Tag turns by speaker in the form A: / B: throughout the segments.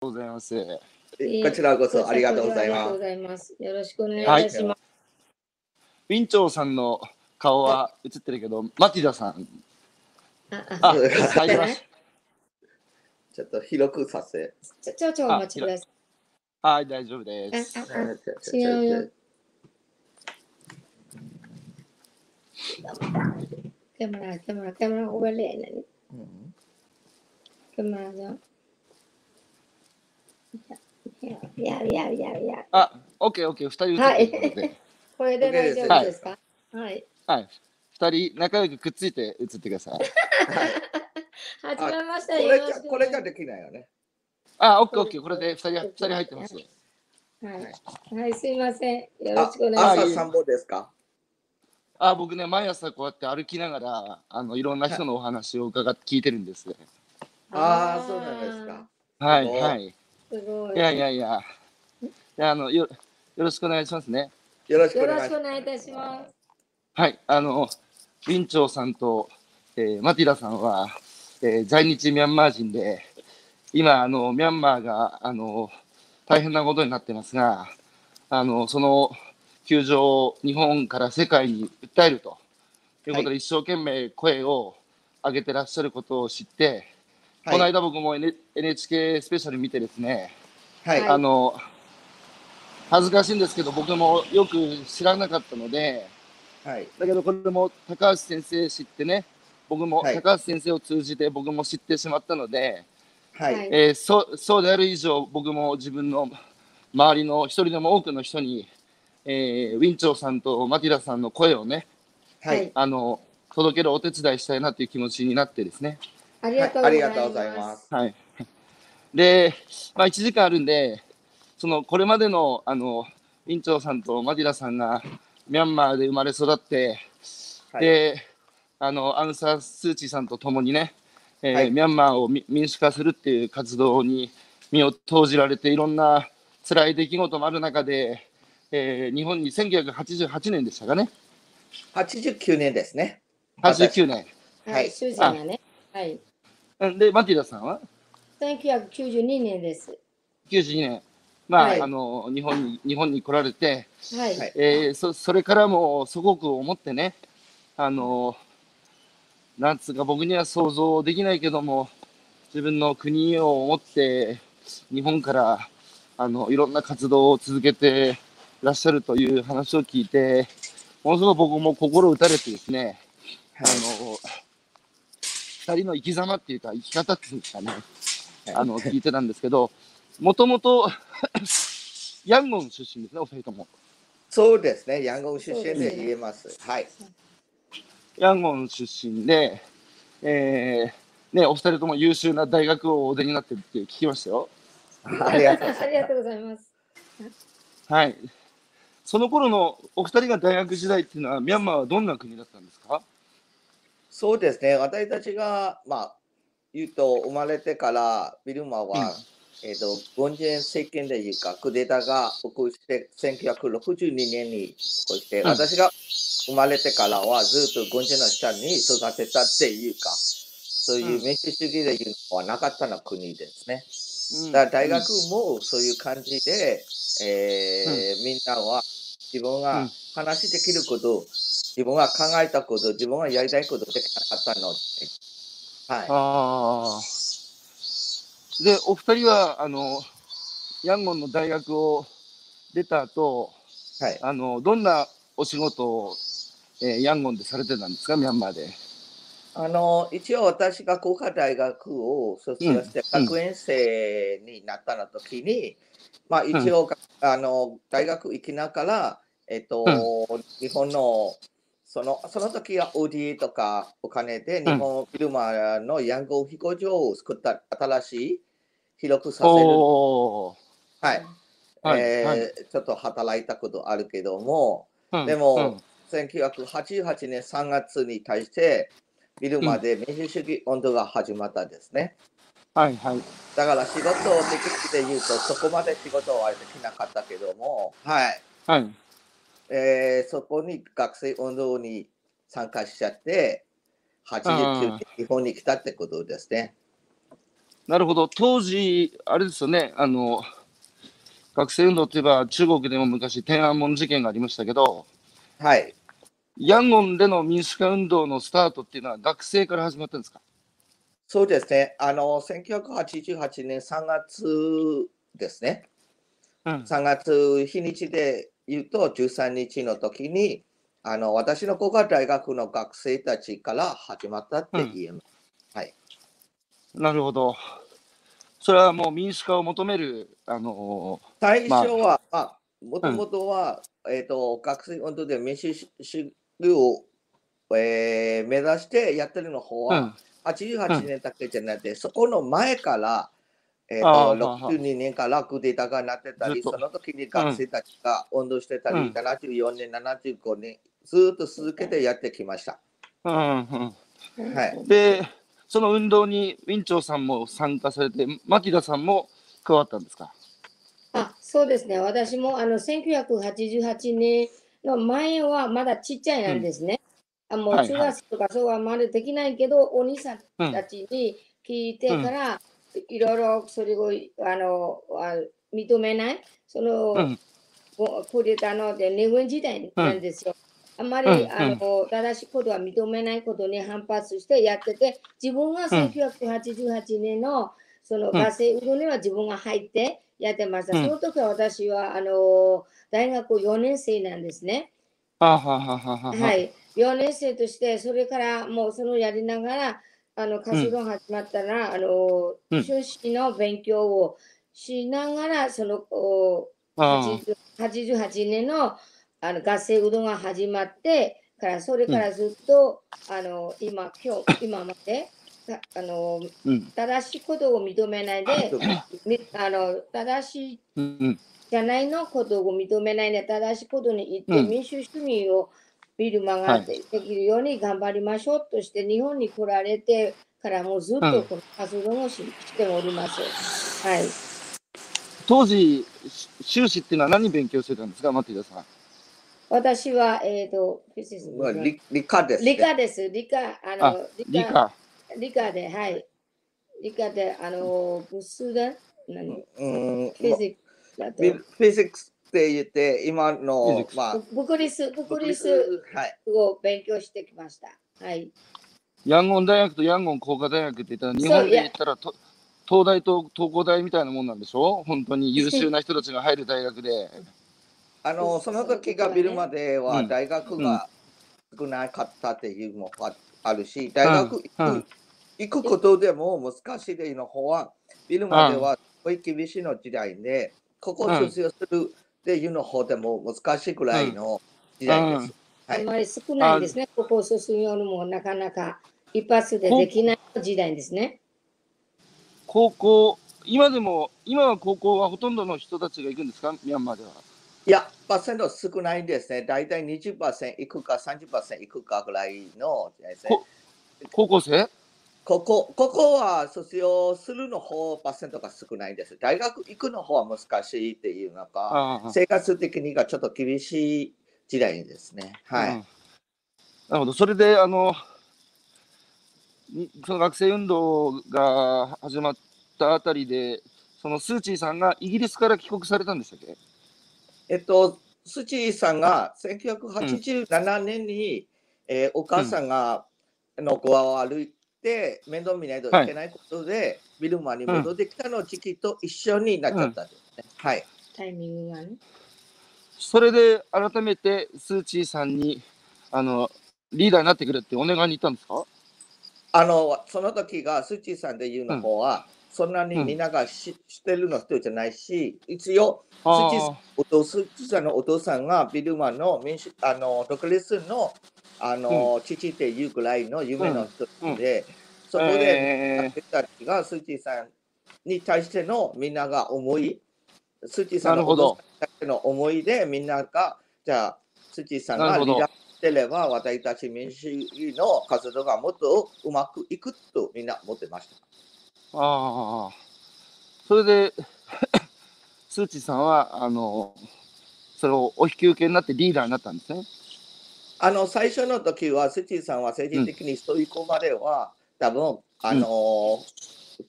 A: ございます。
B: えこちらこそありがとうございます。
C: よろしくお願い。します。
A: ウィンチョウさんの顔は映ってるけど、マティダさん。
C: あ、
A: あ、入りまし
B: ちょっと広くさせ。
C: ちょ、ちょ、ちょ、お待ちください。
A: た。はい、大丈夫です。
C: あ、あ、あ、違うよ。Camera, camera overlay 何
B: うん
C: カメラじゃん。いやいやいやいやいや。
A: あ、オッケーオッケー、二人映ってるので。
C: これで大丈夫ですか？はい。
A: はい。二人仲良くくっついて映ってください。
C: はじめまし
B: こ
C: て。よ
B: れじゃ
C: ろしく
B: これじゃできないよね。
A: あ、オッケーオッケー、これで二人、二人入ってます。
C: はい。はい、すいません。よろ
B: あ
C: しくお願いします。
B: 朝散歩ですか？
A: あ、僕ね、毎朝こうやって歩きながら、あの、いろんな人のお話を伺って聞いてるんです。
B: ああ、そうなんですか。
A: はいはい。
C: すごい。
A: いやいやいや。いや、あの、よ、よろしくお願いしますね。
B: よろしくお
C: よろ
B: 願いします。
C: しくお願いいたします。
A: はい、あの、ウィンチョウさんと、えーマティラさんは、えー在日ミャンマー人で、今、あの、ミャンマーが、あの、大変なことになってますが、あの、その窮状を日本から世界に訴えるということで、一生懸命声を上げてらっしゃることを知って、この
B: はい。
A: 間僕も N- NHK スペシャル見てですね、
B: はい。
C: はい
A: あの、恥ずかしいんですけど、僕もよく知らなかったので、
B: はい。
A: だけどこれも高橋先生知ってね、僕も
B: はい
A: 高橋先生を通じて僕も知ってしまったので、
B: はい。
C: はい
A: えーそうそうである以上、僕も自分の周りの一人でも多くの人に、えーウィンチョウさんとマティラさんの声をね、
B: はい。
A: あの届けるお手伝いしたいなという気持ちになってですね。
C: ありがとうございます。
B: がとうございます。
A: はい。で、まあ、1時間あるんで、そのこれまでのあのウィンチョウさんとマティラさんがミャンマーで生まれ育って、
B: はい。
A: で、あの、アウンサン・スー・チーさんと共にね、えー
B: はい
A: ミャンマーをみ民主化するっていう活動に身を投じられて、いろんな辛い出来事もある中で、えー日本に1988年でしたかね、
B: 89年ですね。
A: 89年。
C: は、
B: はいい
C: 主人がね。はい。
A: うん。で、マティラさんは
C: ？1992年です。
A: 92年、まあ、
C: はい。
A: あの日本に日本に来られて、
C: はい。
B: はい
A: えーそそれからも祖国を思ってね、あのなんつうか僕には想像できないけども、自分の国を思って、日本からあのいろんな活動を続けてらっしゃるという話を聞いて、ものすごく僕も心打たれてですね、あの二人の生き様っていうか、生き方っていうんですかね、あの聞いてたんですけど、もともとヤンゴン出身ですね、お二人とも。
B: そうですね。ヤンゴン出身で言えます。はい。
A: ヤンゴン出身で、えーね、お二人とも優秀な大学をお出になってるって聞きましたよ。
B: ありがとうございます。
C: ありがとうございます。
A: はい。その頃のお二人が大学時代っていうのは、ミャンマーはどんな国だったんですか？
B: そうですね。私たちが、まあ、言うと、生まれてから、ビルマは、えっ、と、軍人政権でいうか、クーデターが起こして、1962年に起こして、
A: うん。
B: 私が生まれてからは、ずっと軍人の下に育てたっていうか、そういう民主主義でいうのはなかったの国ですね。だから大学もそういう感じで、えーみんなは自分が
A: うん。
B: 話できること、自分が考えたこと、自分がやりたいことできなかったので、はい。
A: ああ。で、お二人は、あの、ヤンゴンの大学を出た後、
B: はい、
A: あの、どんなお仕事を、えーヤンゴンでされてたんですか、ミャンマーで。
B: あの一応私が工科大学を卒業して
A: うん
B: 学園生になったの時に、まあ一応、あの大学行きながら、えっと、日本のそのその時は ODA とかお金で日本フィルマのヤンゴン飛行場を作った新しい広くさせる。はい。
A: はい。
B: えー
A: はい
B: ちょっと働いたことあるけども、
A: うん。
B: でも
A: うん。
B: 1988年3月に対してビルマで民主主義運動が始まったんですね。
A: はいはい。
B: だから仕事をできて言うとそこまで仕事はできなかったけども、はい。
A: はい。
B: えーそこに学生運動に参加しちゃって89
A: あ
B: 年日本に来たってことですね。
A: なるほど。当時、あれですよね、あの、学生運動といえば中国でも昔天安門事件がありましたけど、
B: はい。
A: ヤンゴンでの民主化運動のスタートっていうのは学生から始まったんですか？
B: そうですね。あの、1988年3月ですね。
A: うん。
B: 3月日にちで言うと13日の時に、あの、私の子が大学の学生たちから始まったって言えます。
A: なるほど。それはもう民主化を求める、あの
B: 最初は、まあ、もともとは、えっ、と、学生運動で民主主義を、えー目指してやってるの方は、
A: うん、
B: 88年だけじゃなくて、そこの前から、えー
A: ああ
B: と62年からクーデターがなってたり、その時に学生たちが運動してたり、
A: うん
B: 74年、75年、ずっと続けてやってきました。
A: うん、うん。
B: はい。
A: で、その運動にウィンチョウさんも参加されて、マティダさんも加わったんですか？
C: あ、そうですね。私もあの1988年の前はまだちっちゃいなんですね。あもう
A: はいはい
C: 中学生とかそうはまだできないけど、お兄さんたちに聞いてから、いろいろそれをあのあ認めない、その、
A: うん
C: こクーデターので日本時代なんですよ。あんまり、
A: うん
C: あの正しいことは認めないことに反発してやってて、自分は1988年のその
A: うん
C: 学生運動には自分が入ってやってました。
A: うん
C: その時は私はあの大学4年生なんですね。
A: あはははは。
C: はい。4年生として、それからもうそのやりながら、あの活動始まったら、あの
A: うん
C: 修士の勉強をしながら、そのお
A: あ
C: 80 88年のあの学生運動が始まってから、それからずっと、あの今、今日、今まで、たあの
A: うん。
C: 正しいことを認めないで、みあの正しい
A: うん。うん。
C: じゃないのことを認めないで、正しいことに言って、
A: うん
C: 民主主義をビルマがでできるように頑張りましょうとして、日本に来られてからもうずっ
A: うん
C: とこの活動をししております。はい。
A: 当時、し修士っていうのは何勉強してたんですか、マティダさん。
C: 私は、えっ、と、フィジス
B: まあ理理科です、ね。
C: 理科です。理科、あ
A: あ
C: の、
A: 理科。
C: 理科で、はい。理科で、あの、物数で、何？
B: うん、
C: フィジックだと
B: フ。ィフィジックスって言って、今のまあ、
C: ブクリス、ブクリス
B: はい。
C: を勉強してきました。はい。
A: ヤンゴン大学とヤンゴン工科大学って言ったら、日本で言ったらと東大と東工大みたいなもんなんでしょ？本当に 優秀な人たちが入る大学で。
B: あの、その時がビルマでは
A: うん
B: 大学が少なかったっていうのがあるし、大学行く,、
A: うん
B: 行くことでも難しいでの方は、ビルマではすごい厳しいの時代で、ここを卒業するっていうの方でも難しいくらいの時代です。はい
C: あんまり少ないですね。ここを卒業もなかなか一発でできない時代ですね。
A: 高校、今でも、今は高校はほとんどの人たちが行くんですか？ミャンマーでは。
B: いや、パーセント少ないんですね。大体20%いくか30%いくかぐらいの時代ですね
A: こ。高校生？
B: ここここは卒業するの方パーセントが少ないんです。大学行くの方は難しいっていうのか、生活的にがちょっと厳しい時代ですね。はい。
A: うんなるほど。それで、あの、にその学生運動が始まったあたりで、そのスー・チーさんがイギリスから帰国されたんでしたっけ？
B: えっと、スチーさんが1987年に、えーお母さんが、の子を歩いて面倒見ないといけないことで、ビルマに戻ってきたの時期と一緒になっちゃったんですね。はい。
C: タイミングがね。
A: それで改めてスー・チーさんにあのリーダーになってくれってお願いに行ったんですか？
B: あの、その時がスチーさんで言うの方は、そんなにみんながし、知ってるの人じゃないし、一応、
A: あ
B: スチーお父スチーさんのお父さんがビルマの民主あの独立のあの、父っていうぐらいの夢の人で、そこで、
A: え
B: 私たちがスチーさんに対してのみんなが思い、スチーさんのお
A: なるほど。
B: 父さんにの思いで、みんなが、じゃあ、スチーさんがリーダーしてれば、私たち民主主義の活動がもっとうまくいくとみんな思ってました。
A: ー、ああそれでスー・チーさんはあのそれをお引き受けになってリーダーになったんですね。
B: あの最初の時は、スチーさんは政治的にそういう子までは、多分あの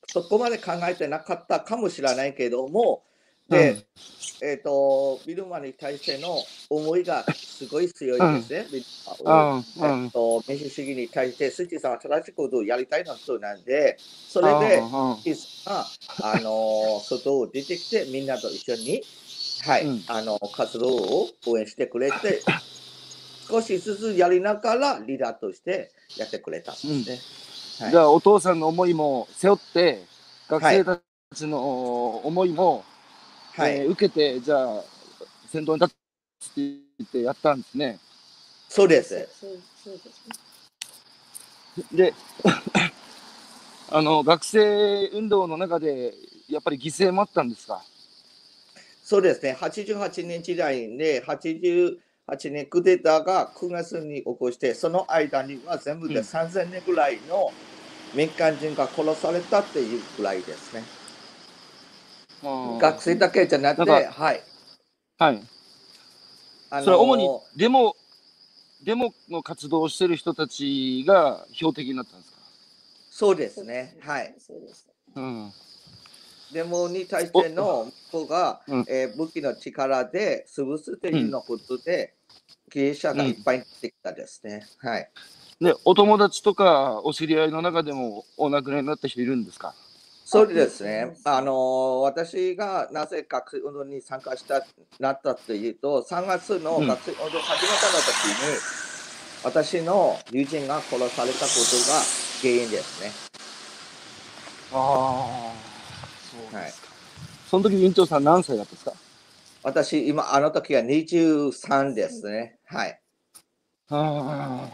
B: そこまで考えてなかったかもしれないけども、で、えっ、と、ビルマに対しての思いがすごい強いですね。ビルマは
A: うんうん。
B: えっと、民主主義に対して、スチさんは正しいことをやりたいの人なんで、それで、スチさん。が、あの、外を出てきて、みんなと一緒に、はい、
A: うん。
B: あの、活動を応援してくれて、少しずつやりながらリーダーとしてやってくれたんですね。はい
A: じゃあお父さんの思いも背負って学生たちの思いも、
B: はい、
A: えー受けてじゃあ先頭に立つって言ってやったんですね。
B: そうです。
C: ですね。
A: で あの学生運動の中でやっぱり犠牲もあったんですか？
B: そうですね、88年時代で、88年クーデターが9月に起こして、その間には全部で
A: うん
B: 3000人ぐらいの民間人が殺されたっていうぐらいですね。学生だけじゃなくて、はい。
A: はい。
B: あ
A: それは主にデモデモの活動をしてる人たちが標的になったんですか？
B: そうですね、はい。。
C: そうです。
A: うん。
B: デモに対しての人が、
A: うん
B: えー武器の力で潰すというのことで、経営者がいっぱい出てきたですね。はい。
A: で、お友達とかお知り合いの中でもお亡くなりになった人いるんですか？
B: そうですね。あの私がなぜ学生運動に参加したなったというと、3月の学生運動始めたの時に、私の友人が殺されたことが原因ですね。
A: ああ、そう
B: はい
A: ですか。その時委員長さん何歳だったんですか？
B: 私、今、あの時は23ですね。はい。
A: あ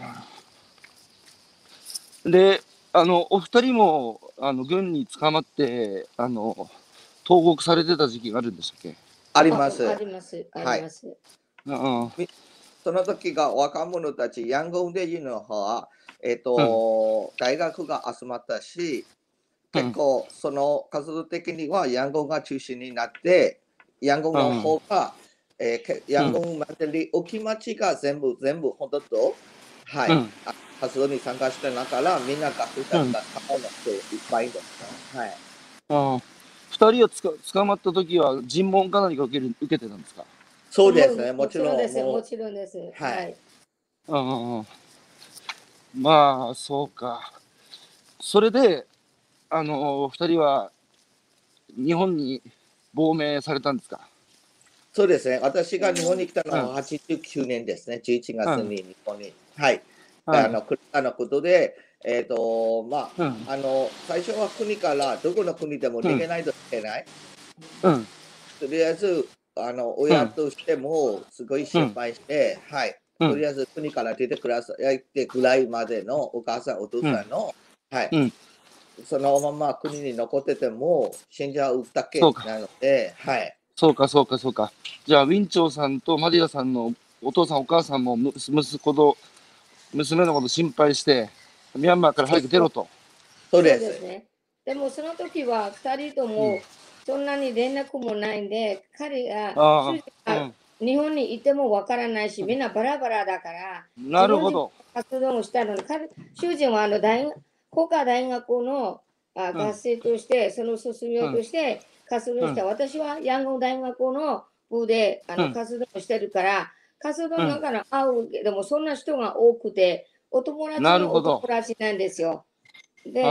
A: あ。で、あの、お二人も、あの、軍に捕まって、あの、投獄されてた時期があるんでしたっけ？
B: あります。
C: あります。あります。
A: うん。
B: その時が若者たち、ヤンゴンデジの方は、えっ、と、大学が集まったし、結構、その活動的にはヤンゴンが中心になって、ヤンゴンの方が、えーけヤンゴン祭り、お気持ちが全部、全部、本当と、はい、
A: うん
B: あ活動に参加してながら、みんな学生たちが参加の人いっぱいです。はい。
A: ああ。二人をつか捕まった時は尋問か何か受ける受けてたんですか？
B: そうですね、もちろん。
C: です。
B: もう
C: もちろんです。
B: はい
C: はい。
A: うんうんうん。まあ、そうか。それで、あの、二人は日本に亡命されたんですか？
B: そうですね、私が日本に来たのは89年ですね、11月に日本に。はい。あの、来たのことで、えっ、と、まあ、
A: うん。
B: あの、最初は国からどこの国でも逃げないといけない。
A: うん。
B: とりあえず、あの、親としてもすごい心配して、はい。
A: うん
B: とりあえず国から出てくださいってぐらいまでのお母さん、お父さんの、はい、
A: うん
B: そのまま国に残ってても死んじゃうだけなので、はい。
A: そうか、そうか、そうか。じゃあ、ウィンチョウさんとマディアさんのお父さん、お母さんもむ息子と、娘のこと心配して、ミャンマーから早く出ろと。
B: そうです。
C: ね。でもその時は2人ともそんなに連絡もないんで、彼が
A: あ
C: 主が日本にいてもわからないし、みんなバラバラだから、
A: うん。なるほど。
C: 活動をしたのに、彼主人はあの大学国家大学のあ
A: ん
C: 学生として、その卒業として活動して、
A: うん。
C: 私はヤンゴン大学の部であの
A: うん。
C: 活動をしてるから、活動の中の会うけども、そんな人が多くて、お友達のお友達なんですよ。で、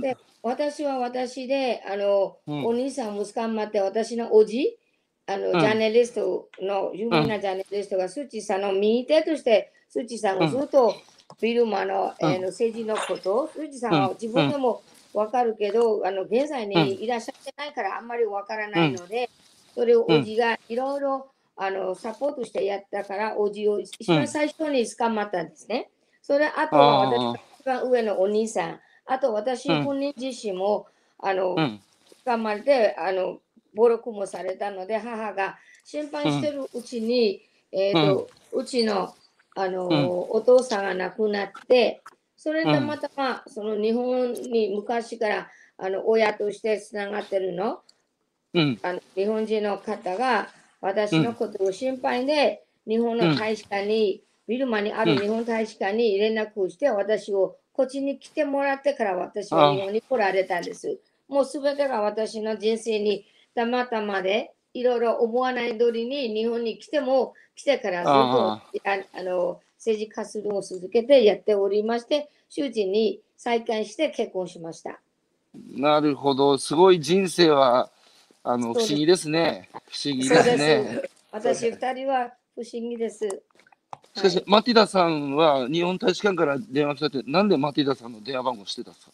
C: で私は私で、あの、
A: うん。
C: お兄さん、息子まって、私のおじ、あの、
A: うん。
C: ジャーナリストの、有名なジャーナリストが、スーチーさんの右手として、スーチーさんがずっとビルマの,、
A: うん。
C: えーの政治のこと、スーチーさんは
A: うん。
C: 自分でもわかるけど、あの、現在にいらっしゃってないから、あんまりわからないので、それをおじがいろいろ、あの、サポートしてやったから、おじを一番最初に捕まったんですね。それ、あとは私
A: あ
C: が一番上のお兄さん、あと私
A: うん
C: 本人自身も、あの、
A: うん。
C: 捕まってあの暴力もされたので母が心配してるうちに、えーとうちのあの、
A: うん。
C: お父さんが亡くなってそれで
A: うん
C: またまその日本に昔からあの親としてつながってるの？
A: うん。
C: あの日本人の方が私のことを心配で、日本の大使館に、ビルマにある日本大使館に連絡をして私をこっちに来てもらってから私は日本に来られたんです。もうすべてが私の人生にたまたまで、いろいろ思わない通りに日本に来ても、来てからずっと
A: あ
C: の政治活動を続けてやっておりまして、主人に再会して結婚しました。
A: なるほど。すごい人生は、あの、不思議ですね。不思議です
C: で
A: ね。
C: す。私二人は不思議です。
A: しかし、
C: はい
A: マティダさんは日本大使館から電話来たって、なんでマティダさんの電話番号してたんですか？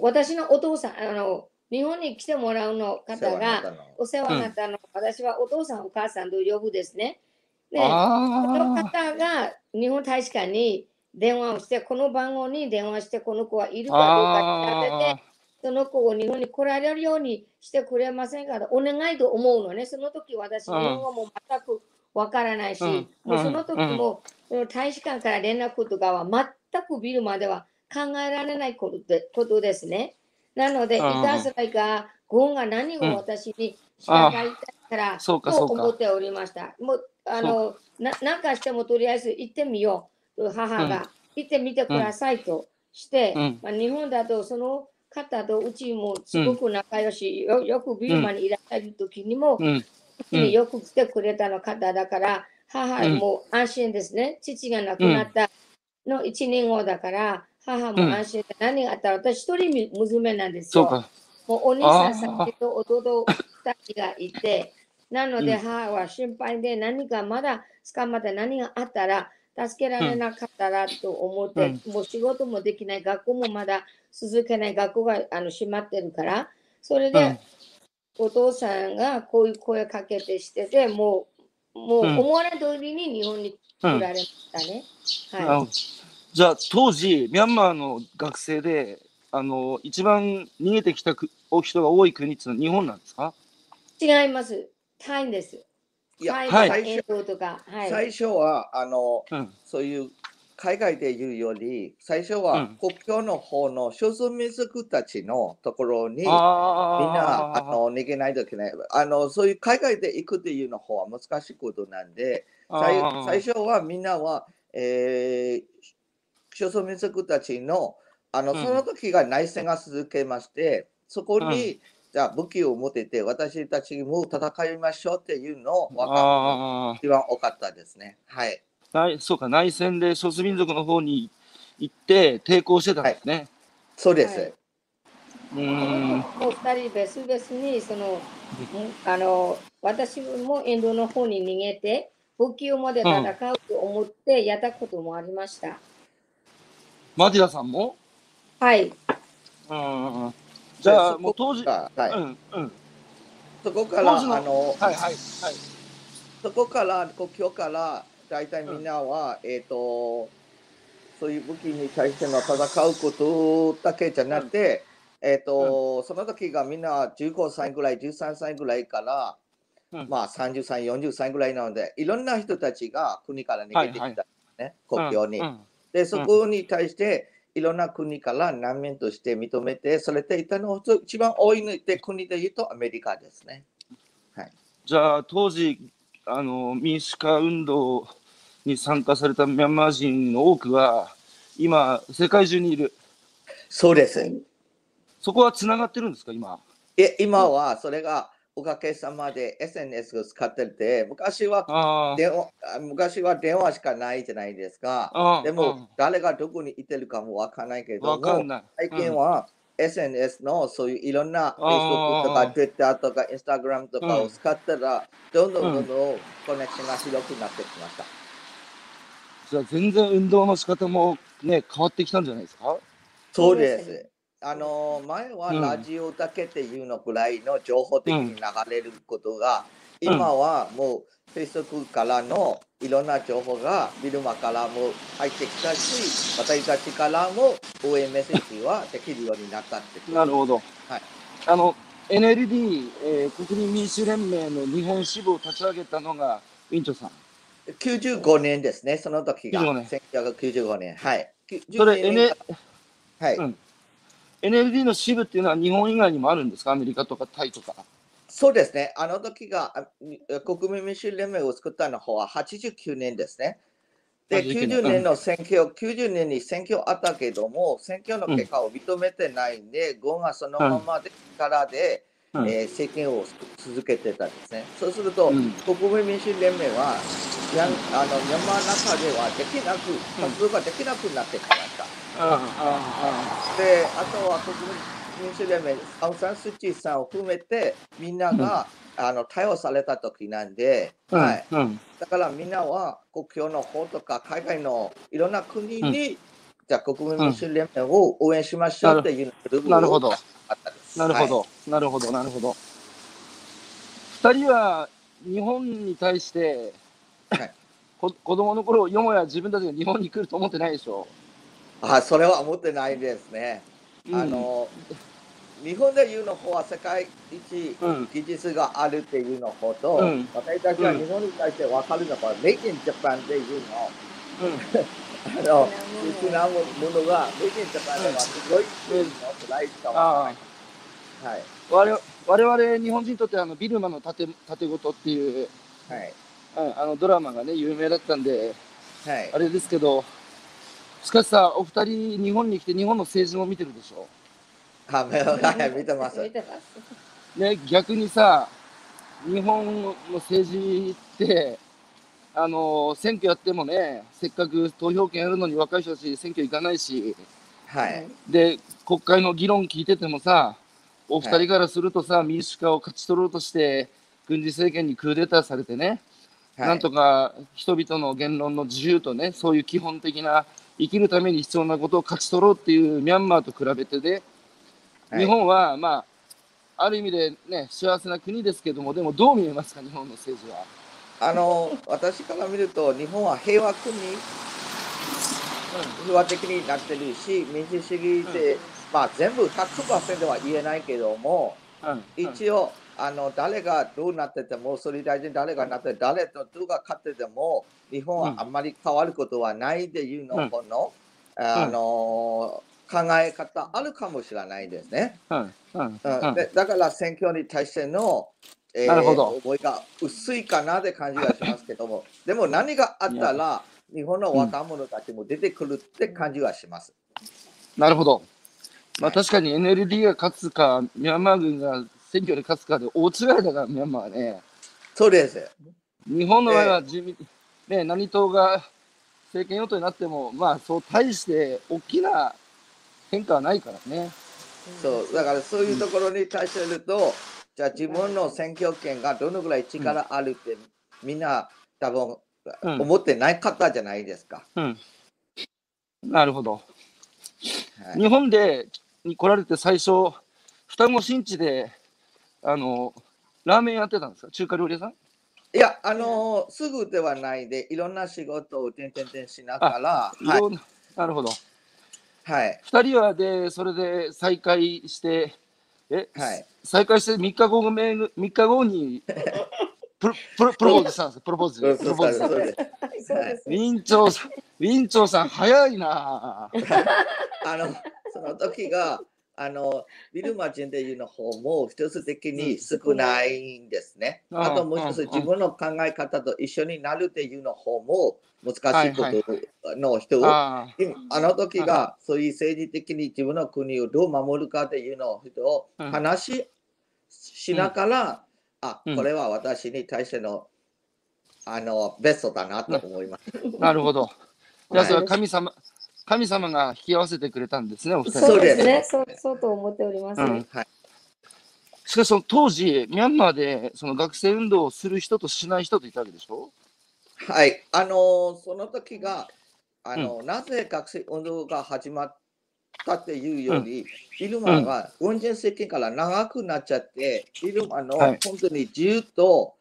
C: 私のお父さん、あの日本に来てもらうの方
B: 世話になった
C: が
B: の
C: お世話になったの、私はお父さん、お母さんと呼ぶですね。で、その
A: あ
C: 方が日本大使館に電話をして、この番号に電話して、この子はいる
A: あ。
C: かどうか調べ
A: あ
C: て、その子を日本に来られるようにしてくれませんかとお願いと思うのね。その時私、日
A: うん
C: 本語も全くわからないし、
A: うん
C: もうその時も、その大使館から連絡とかは全く見るまでは考えられないことでことですね。なので、い
A: うん
C: たずらが、ゴンが何を私に従いたいから、
A: そうかそう
C: 思っておりました。もうあのななんかしてもとりあえず行ってみよう。と母が、行ってみてくださいとして、
A: うん。
C: まあ、日本だとその方とうちもすごく仲良し、よよくビルマにいらっしゃる時にも、
A: うん。
C: よく来てくれたの方だから、母も安心ですね。父が亡くなったの1年後だから、母も安心で、何があったら私一人娘なんですよ。もうお兄さん先と弟2人がいて、なので
A: うん
C: 母は心配で何かまだ捕まって何があったら助けられなかったらと思って、もう仕事もできない、学校もまだ続けない、学校があの閉まってるから、それで、お父さんがこういう声かけてしてて、もう、もう
A: うん
C: 思わない通りに日本に
A: うん。
C: 来られましたね。
A: あ
C: は
A: じゃあ、当時、ミャンマーの学生で、あの、一番逃げてきたく人が多い国っていうのは日本なんですか？
C: い。違います。タイです。
B: いや、
A: はい
C: とか。はい。
B: 最初はあの
A: うん。
B: そういう海外で言うより、最初は
A: うん
B: 国境の方の少数民族たちのところに、みんな
A: あ
B: あの逃げないといけないあの。そういう海外で行くっていうの方は難しいことなんで、最初はみんなは、えー、少数民族たちのあの、
A: うん
B: その時が内戦が続けまして、そこに、
A: う
B: じゃあ武器を持ってて、私たちも戦いましょうっていうのを分か一番多かったですね。はい。
A: ー内そうか、内戦で少数民族の方に行って抵抗してたんですね。
B: そうです。
C: はいう
A: ーん。
C: もう二人別々にその、あの私もインドの方に逃げて武器を持って戦うと思ってやったこともありました。
A: マティダさんも？
C: はい。
A: うん。じゃあ、もう当時、
B: はい、
A: うん、うん。
B: そこから、あの、
A: はい、はい、はい。
B: そこから、国境から、大体みんなは、えっ、と、そういう武器に対しての戦うことだけじゃなくて、えっ、と、その時がみんな15歳ぐらい、13歳ぐらいから、
A: うん。
B: まあ30歳、40歳ぐらいなので、いろんな人たちが国から逃げてきた、ね
A: はい
B: 国境に。
A: うん。
B: で、そこに対して、いろんな国から難民として認めて、それでいたのを一番多いので国で言うとアメリカですね。
A: じゃあ、当時、あの、民主化運動に参加されたミャンマー人の多くは、今、世界中にいる。
B: そうです。
A: そこはつながってるんですか、今？
B: え今はそれがおかげさまで SNS を使ってて、昔は
A: あ
B: 電話あ昔は電話しかないじゃないですか。
A: あ。
B: でも、誰がどこにいてるかもわからないけ
A: うん、
B: ど。最近は SNS のそういういろんな Facebook とか Twitter とか Instagram とかを使ったら、どんどんどんどんコネクションが広くなってきました。
A: じゃあ、全然運動の仕方もね、変わってきたんじゃないですか？
B: そうで
C: す
B: あの前は
A: うん
B: ラジオだけっていうのぐらいの情報的に流れることが、
A: うん
B: 今はもう Facebook からのいろんな情報がビルマからも入ってきたし、私たちからも応援メッセージはできるようになったってこと
A: なるほど。
B: はい
A: あの、NLD、えー国民民主連盟の日本支部を立ち上げたのが、ウィンチョさん。
B: 95年ですね、その時が。
A: 95年
B: 1995年。はい。
A: それ
B: 92
A: N
B: 年はい、
A: うん NLD の支部っていうのは日本以外にもあるんですか？アメリカとかタイとか。
B: そうですね。あの時があ国民民主連盟を作ったのは89年ですね。で、
A: 89
B: 90年の選挙、90年に選挙あったけども、選挙の結果を認めてないんで、ゴンがそのままで力で、
A: うん
B: えー政権を続けてたんですね。そうすると、
A: うん
B: 国民民主連盟は、やんあのミャンマーの中ではできなく、活動ができなくなってきました。
A: あ
B: で、あとは国民民主連盟、アウン・サン・スー・チーさんを含めて、みんなが、あの逮捕された時なんで、
A: あ、
B: はい、
A: うん、うん、
B: だからみんなは国境の方とか海外のいろんな国に、じゃあ国民民主連盟を応援しましょうっていうグループ
A: なるほど。
B: があったんです。
A: なるほど、なるほど、なるほど。二人は日本に対して、
B: はい。
A: こ 子供の頃、よもや自分たちが日本に来ると思ってないでしょ。
B: はい。あ、それは思ってないですね。
A: うん。
B: あの、日本で言うの方は世界一
A: うん、
B: 技術があるっていうの方と、
A: うん。
B: 私たちは日本に対して分かるのは、メイクインジャパンっていうの、
A: うん、
B: あの、好きなものが、メイクインジャパンではすごいっていうのを捉えたわい。
A: あ、我々我々日本人にとってあのビルマの盾盾事っていう、
B: はい。
A: うん、あのドラマがね有名だったんで
B: はい。
A: あ。れですけどしかしさお二人日本に来て日本の政治も見てるでしょ？
B: はい、はい見てます。
C: 見てます。
A: ね逆にさ日本の政治ってあの選挙やってもねせっかく投票権あるのに若い人たち選挙行かないし
B: はい。
A: で国会の議論聞いててもさお二人からするとさ、民主化を勝ち取ろうとして軍事政権にクーデターされてね、
B: はい。
A: なんとか人々の言論の自由とねそういう基本的な生きるために必要なことを勝ち取ろうっていうミャンマーと比べてね、
B: はい。
A: 日本はまあある意味でね幸せな国ですけどもでもどう見えますか日本の政治は？
B: あの私から見ると日本は平和国、平和的になってるし民主主義で、まあ全部100%は言えないけども
A: うん。
B: 一応あの誰がどうなってても総理大臣誰がなって誰とどうが勝ってても日本はあんまり変わることはないっていうの
A: うん。
B: この、あの考え方あるかもしれないですね。
A: うん。
B: でだから選挙に対しての、えー
A: なるほど。
B: 思いが薄いかなって感じがしますけども、でも何があったら、日本の若者たちも出てくるって感じがします。
A: なるほど。まあ
B: はい
A: 確かに NLD が勝つか、ミャンマー軍が選挙で勝つかで大違いだから、ミャンマーはね。
B: そうです。
A: 日本の場合は自民、ね、何党が政権与党になっても、まあそう大して大きな変化はないからね。
B: そうだからそういうところに対してると、じゃあ自分の選挙権がどのぐらい力あるって、みんな多分
A: うん
B: 思ってない方じゃないですか。
A: うん。なるほど。
B: はい
A: 日本でに来られて最初、双子新地で、あの、ラーメンやってたんですか？中華料理屋さん？
B: いや、あのすぐではないで、いろんな仕事を転々転しながら、はい
A: いろんな、なるほど。
B: はい、
A: 二人はで、それで再会して、え、
B: はい。
A: 再会して3日後めぐ三日後にプロプロプロポーズしたんですよ、プロポーズ。プロポーズ。ウ。ィンチョウさん、ウィンチョウさん、早いなぁ。
B: あの、その時が、あの、ビルマ人でいうの方も一つ的に少ないんですね。
A: うん。
B: あともう一つ、
A: うん。
B: 自分の考え方と一緒になるっていうの方も難しいこ
A: はい
B: との人、
A: あ
B: 今あの時がそういう政治的に自分の国をどう守るかっていうのを人を
A: うん。
B: 話しながら、あ
A: うん。
B: これは私に対してのあのベストだなと思います。
A: あ、なるほど。じゃあ、
B: はい
A: それは神様、神様が引き合わせてくれたんですね、お二人。
C: そうですね。そうそうと思っております。
A: うん
B: はい。
A: しかし、その当時、ミャンマーでその学生運動をする人としない人といたわけでしょ？
B: はい、あのその時があの、なぜ学生運動が始まったっていうより、ビルマが軍人政権から長くなっちゃって、ビルマの
A: はい。
B: 本当に自由と、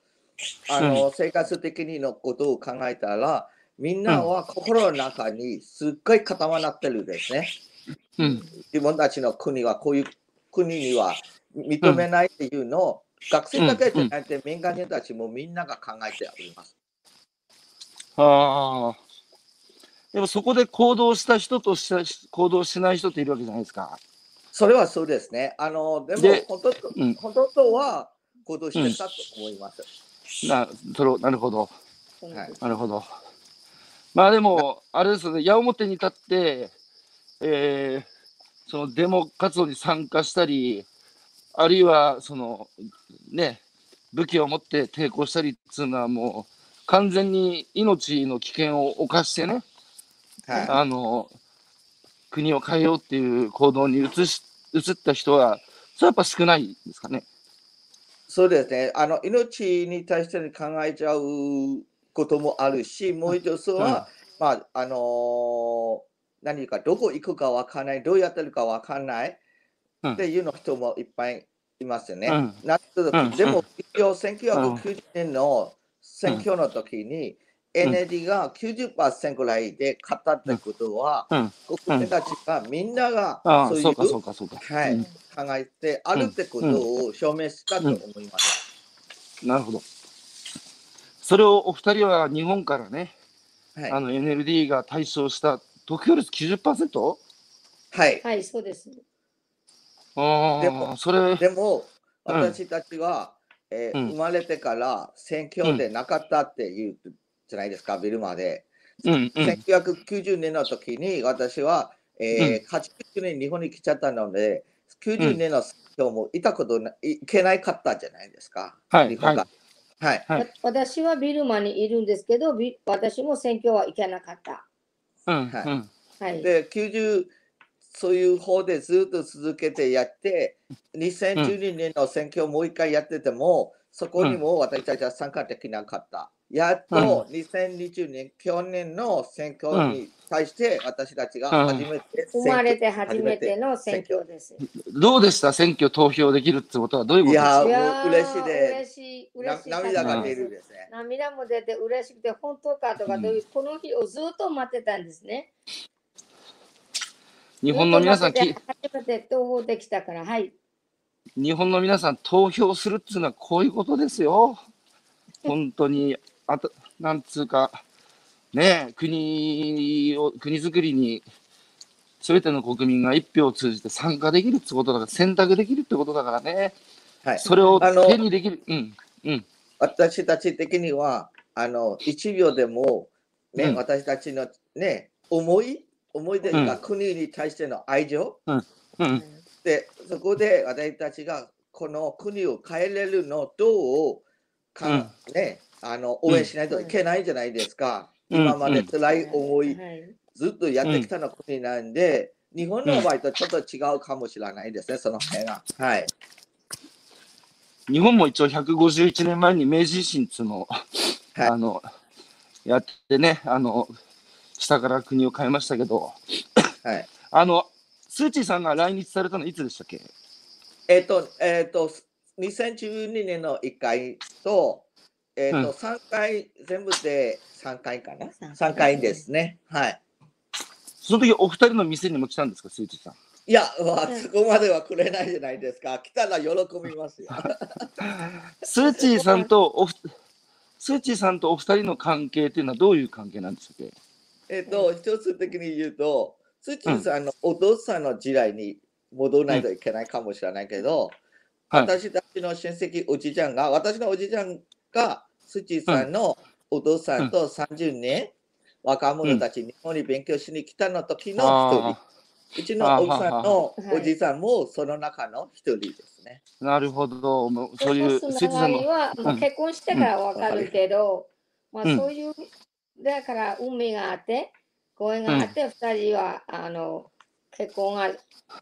B: あの生活的にのことを考えたら、みんなは心の中にすっごい固まってるんですね。
A: うん。
B: 自分たちの国はこういう国には認めないっていうのを、学生だけじゃなくて民間人たちもみんなが考えております。
A: ああ。でもそこで行動した人とした行動しない人っているわけじゃないですか。
B: それはそうですね。あの、でも
A: で
B: 本当と、
A: うん
B: 本当とは行動してたと思います。
A: なそれなるほど。なるほど。まあでも、あれですよね、矢面に立って、えー、そのデモ活動に参加したり、あるいは、その、ね、武器を持って抵抗したりっていうのはもう、完全に命の危険を冒してね、
B: はい。
A: あの、国を変えようっていう行動に移し、移った人は、それはやっぱ少ないですかね？
B: そうですね。あの、命に対して考えちゃうこともあるし、もう一つは、まあ、あのー何かどこ行くかわかんない、どうやってるかわかんない
A: うん。
B: っていうの人もいっぱいいますよね。
A: うん。
B: なでも、一応1990年の選挙の時に、NLD が90%ぐらいで勝ったってことは、
A: うん。
B: 国民たちがみんながそういう考えてあるってことを証明したと思います。
A: なるほど。それをお二人は日本からね、
B: はい
A: あの NLD が対象した得票率 90%?
B: はい。
C: はい、そうです。
A: ああ、
B: でも
A: それ、
B: でも、
A: うん
B: 私たちは、えー
A: うん
B: 生まれてから選挙でなかったっていうじゃないですか、ビルマで。
A: うんうん。
B: 1990年の時に私は、えー89年日本に来ちゃったので、90年の選挙もいたことないいけないかったじゃないですか。
A: はい
B: 日本が。はい。
A: はい
C: わ私はビルマにいるんですけど、ビ私も選挙は行けなかった。
A: うん
B: はい
A: うん。
C: はい。
B: で、90、そういう方でずっと続けてやって、2012年の選挙をもう一回やってても、そこにも私たちは参加できなかった。やっと2020年、去年の選挙に対して私たちが初めて
C: 生まれて初めての選挙です。
A: どうでした？選挙投票できるってことはどういうことですか？
B: いや嬉しいで
C: 嬉しい、
B: な
C: 嬉しい。
B: 涙が出るですね。
C: 涙も出て嬉しくて、本当かとか、どういうこの日をずっと待ってたんですね。
A: 日本の皆さん
C: 初めて投票できたから、はい。
A: 日本の皆さん投票するっていうのはこういうことですよ。本当に、あと、なんつうか、ねえ、国を、国づくりに、すべての国民が一票を通じて参加できるってことだから、選択できるってことだからね。
B: はい。
A: それを
B: あの
A: 手にできる。うん。うん。
B: 私たち的には、あの、1秒でも、ね、
A: うん
B: 私たちのね、思い、思い出が
A: うん
B: 国に対しての愛情、
A: うん。
B: で、そこで私たちがこの国を変えれるのをどうか、ね、あの応援しないといけないじゃないですか。
A: うん
B: 今まで辛い思い、
C: はい。
B: ずっとやってきたの国なんで、日本の場合とちょっと違うかもしれないですね、その辺が。はい。
A: 日本も一応151年前に明治維新っつうのを、
B: はい。
A: あの、やってね、あの、下から国を変えましたけど、
B: はい。
A: あの、スーチーさんが来日されたのいつでしたっけ？
B: えっ、と、えっ、と、2012年の1回と、えっ、と、
A: うん。
B: 3回、全部で3回かな？
C: 三
B: ?3
C: 回
B: 回ですね。はい。
A: その時お二人の店にも来たんですか、スーチーさん。
B: いや、まあ、
C: うん
B: そこまではくれないじゃないですか。来たら喜びますよ。
A: スーチーさんとおふ、スーチーさんとお二人の関係っていうのはどういう関係なんでしたっけ
B: えっと、一つ的に言うと、スチーさんのお父さんの時代に戻らないといけないかもしれないけど、
A: はい。
B: 私たちの親戚おじいちゃんが、私のおじいちゃんがスチーさんのお父さんと30年、若者たち日本に勉強しに来たの時の一人。
A: あ
B: うちの奥さんのおじいさんもその中の一人ですね。
A: あ、なるほど。もうそういう、スーチーさんの。
C: は、まあ、結婚してからわかるけど、まあ
A: うん
C: そういう、だから運命があって、ご縁があって、二人は、あの、結婚が、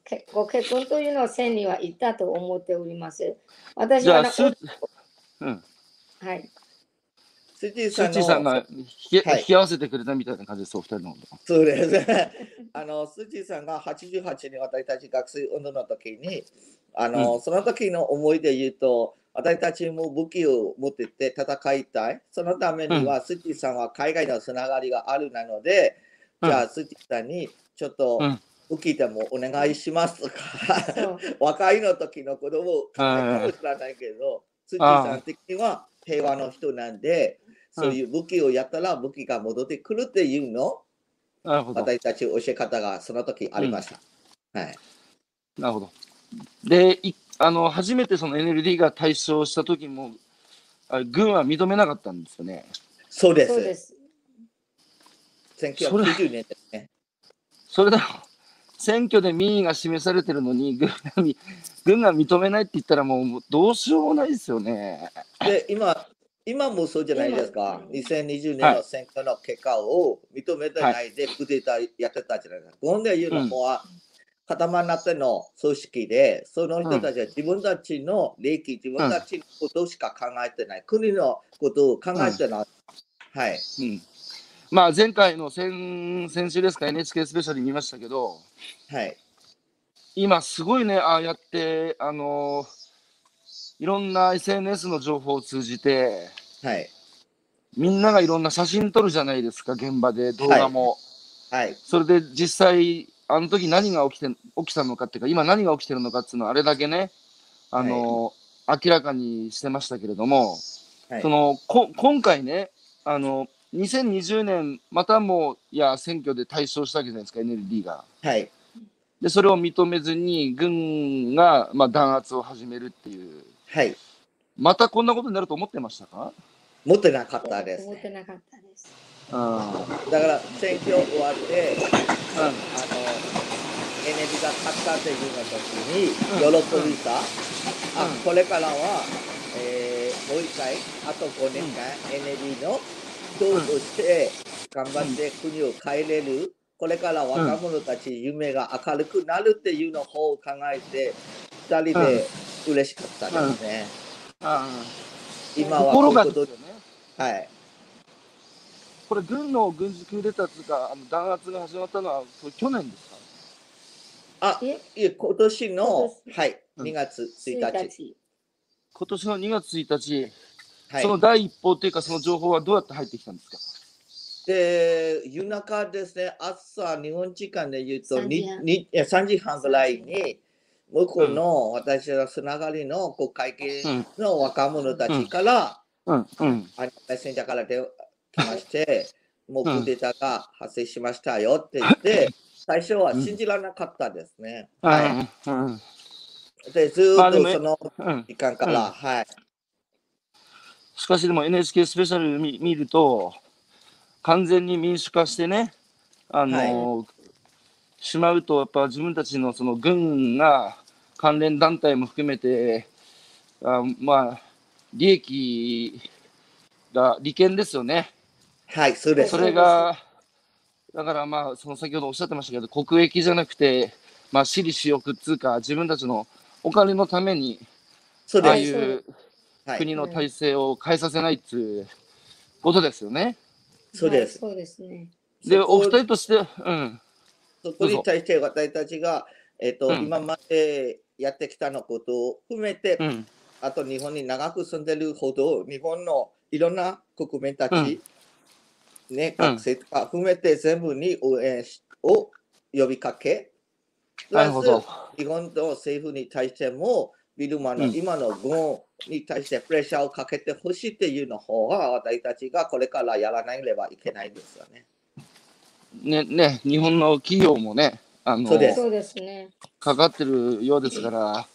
C: けご結婚というのを線には行ったと思っております。私は
A: うん。
C: おはい。
B: スチー
A: ス
B: さんの
A: ーチーさんが引き,、
B: はい。
A: 引き合わせてくれたみたいな感じです、お二人のこと。
B: そうです。あの、スチーさんが88に私たち学生運動の時に、あの、その時の思いで言うと、私たちも武器を持ってて戦いたい。そのためには、スチーさんは海外のつながりがあるなので、じゃあ、スチーさんにちょっと
A: うん。
B: 武器でもお願いしますとか、若いの時の子供を考えかもしれないけど、スチーさん的には平和の人なんで、そういう武器をやったら武器が戻ってくるっていうの
A: なるほど。
B: 私たち教え方がその時ありました。はい。
A: なるほど。で、いあの初めてその NLD が対象した時も、あ軍は認めなかったんですよね。
B: そうです。
C: そうです。
B: 1990年ですね。
A: それだよ。選挙で民意が示されてるのに軍がみ、軍が認めないって言ったらもうどうしようもないですよね。
B: で、今、今もそうじゃないですか。2020年の選挙の結果を認めてないで、クーデターやってたじゃないですか。ゴンデユの方は固まなっての組織で、その人たちは自分たちの利益、自分たちのことしか考えてない。国のことを考えてない。はい。
A: うん。まあ前回の先先週ですか NHK スペシャル見ましたけど、
B: はい。
A: 今すごいね、ああやって、あのいろんな SNS の情報を通じて、
B: はい。
A: みんながいろんな写真撮るじゃないですか、現場で動画も。
B: はい。
A: それで実際、あの時何が起きて起きたのかっていうか、今何が起きてるのかっていうのは、あれだけね、あの明らかにしてましたけれども、
B: はい
A: そのこ今回ね、あの2020年、またもや選挙で大勝したわけじゃないですか、NLD が。
B: はい。
A: で、それを認めずに、軍が、まあ、弾圧を始めるっていう、
B: はい。
A: またこんなことになると思ってましたか？
B: 持ってなかったです
C: 思っ
B: ね。
C: てなかったです。
A: うん。
B: だから選挙終わって、
A: うん
B: あの、NLD が勝ったというの時に、喜びさ、あ
A: うん、
B: これからは、えーもう一回、あと5年間、NLD の党として頑張って国を変えれる、これから若者たち夢が明るくなるっていうの方を考えて、2人で嬉しかったですね。
A: あ
B: 今は
A: 心が
B: こういうこと
A: ですよね。
B: はい。
A: これ、軍の軍事クーデターというか、あの弾圧が始まったのは、これ去年ですか？
B: あ、
C: え、
B: いえ今年のはい、
A: うん
B: 2月1
C: 1
B: 日。
C: 日。
A: 今年の2月1日、
B: はい
A: その第一報というか、その情報はどうやって入ってきたんですか？
B: で、夜中ですね、朝、日本時間で言うと
C: 3時半
B: ににいや3時半ぐらいに、向こうの私のつながりの国会議員の若者たちから、
A: うん、うん、
B: あのメッセンジャーから電話来まして、もうクーデターが発生しましたよって言って、最初は信じられなかったですね。はい、で、ずっとその
A: うん。
B: 時間から、
A: うん。
B: はい。
A: しかしでも NHK スペシャル見見ると、完全に民主化してね、あのしまうと、やっぱ自分たちのその軍が関連団体も含めて、あまあ、利益が利権ですよね。
B: はい、そうです。
A: それが、だからまあ、その先ほどおっしゃってましたけど、国益じゃなくて、まあ、私利私欲っつうか、自分たちのお金のために、ああい
B: そうです。
A: う
B: はい、
A: 国の体制を変えさせないっていうことですよね。
B: そうです。
C: はいそうですね。
A: で、お二人として、うん、
B: そこに対して私たちが、えっと
A: うん
B: 今までやってきたのことを含めて、
A: うん、
B: あと日本に長く住んでるほど日本のいろんな国民たち、ね、
A: うん
B: 学生とか含めて全部に応援しを呼びかけ、プラス。日本の政府に対してもビルマの
A: うん
B: 今の軍に対してプレッシャーをかけてほしいっていうの方が私たちがこれからやらなければいけないんですよね。
A: ね、ね、日本の企業もね、あの
B: そうです
C: そうですね。
A: かかってるようですから、
C: はい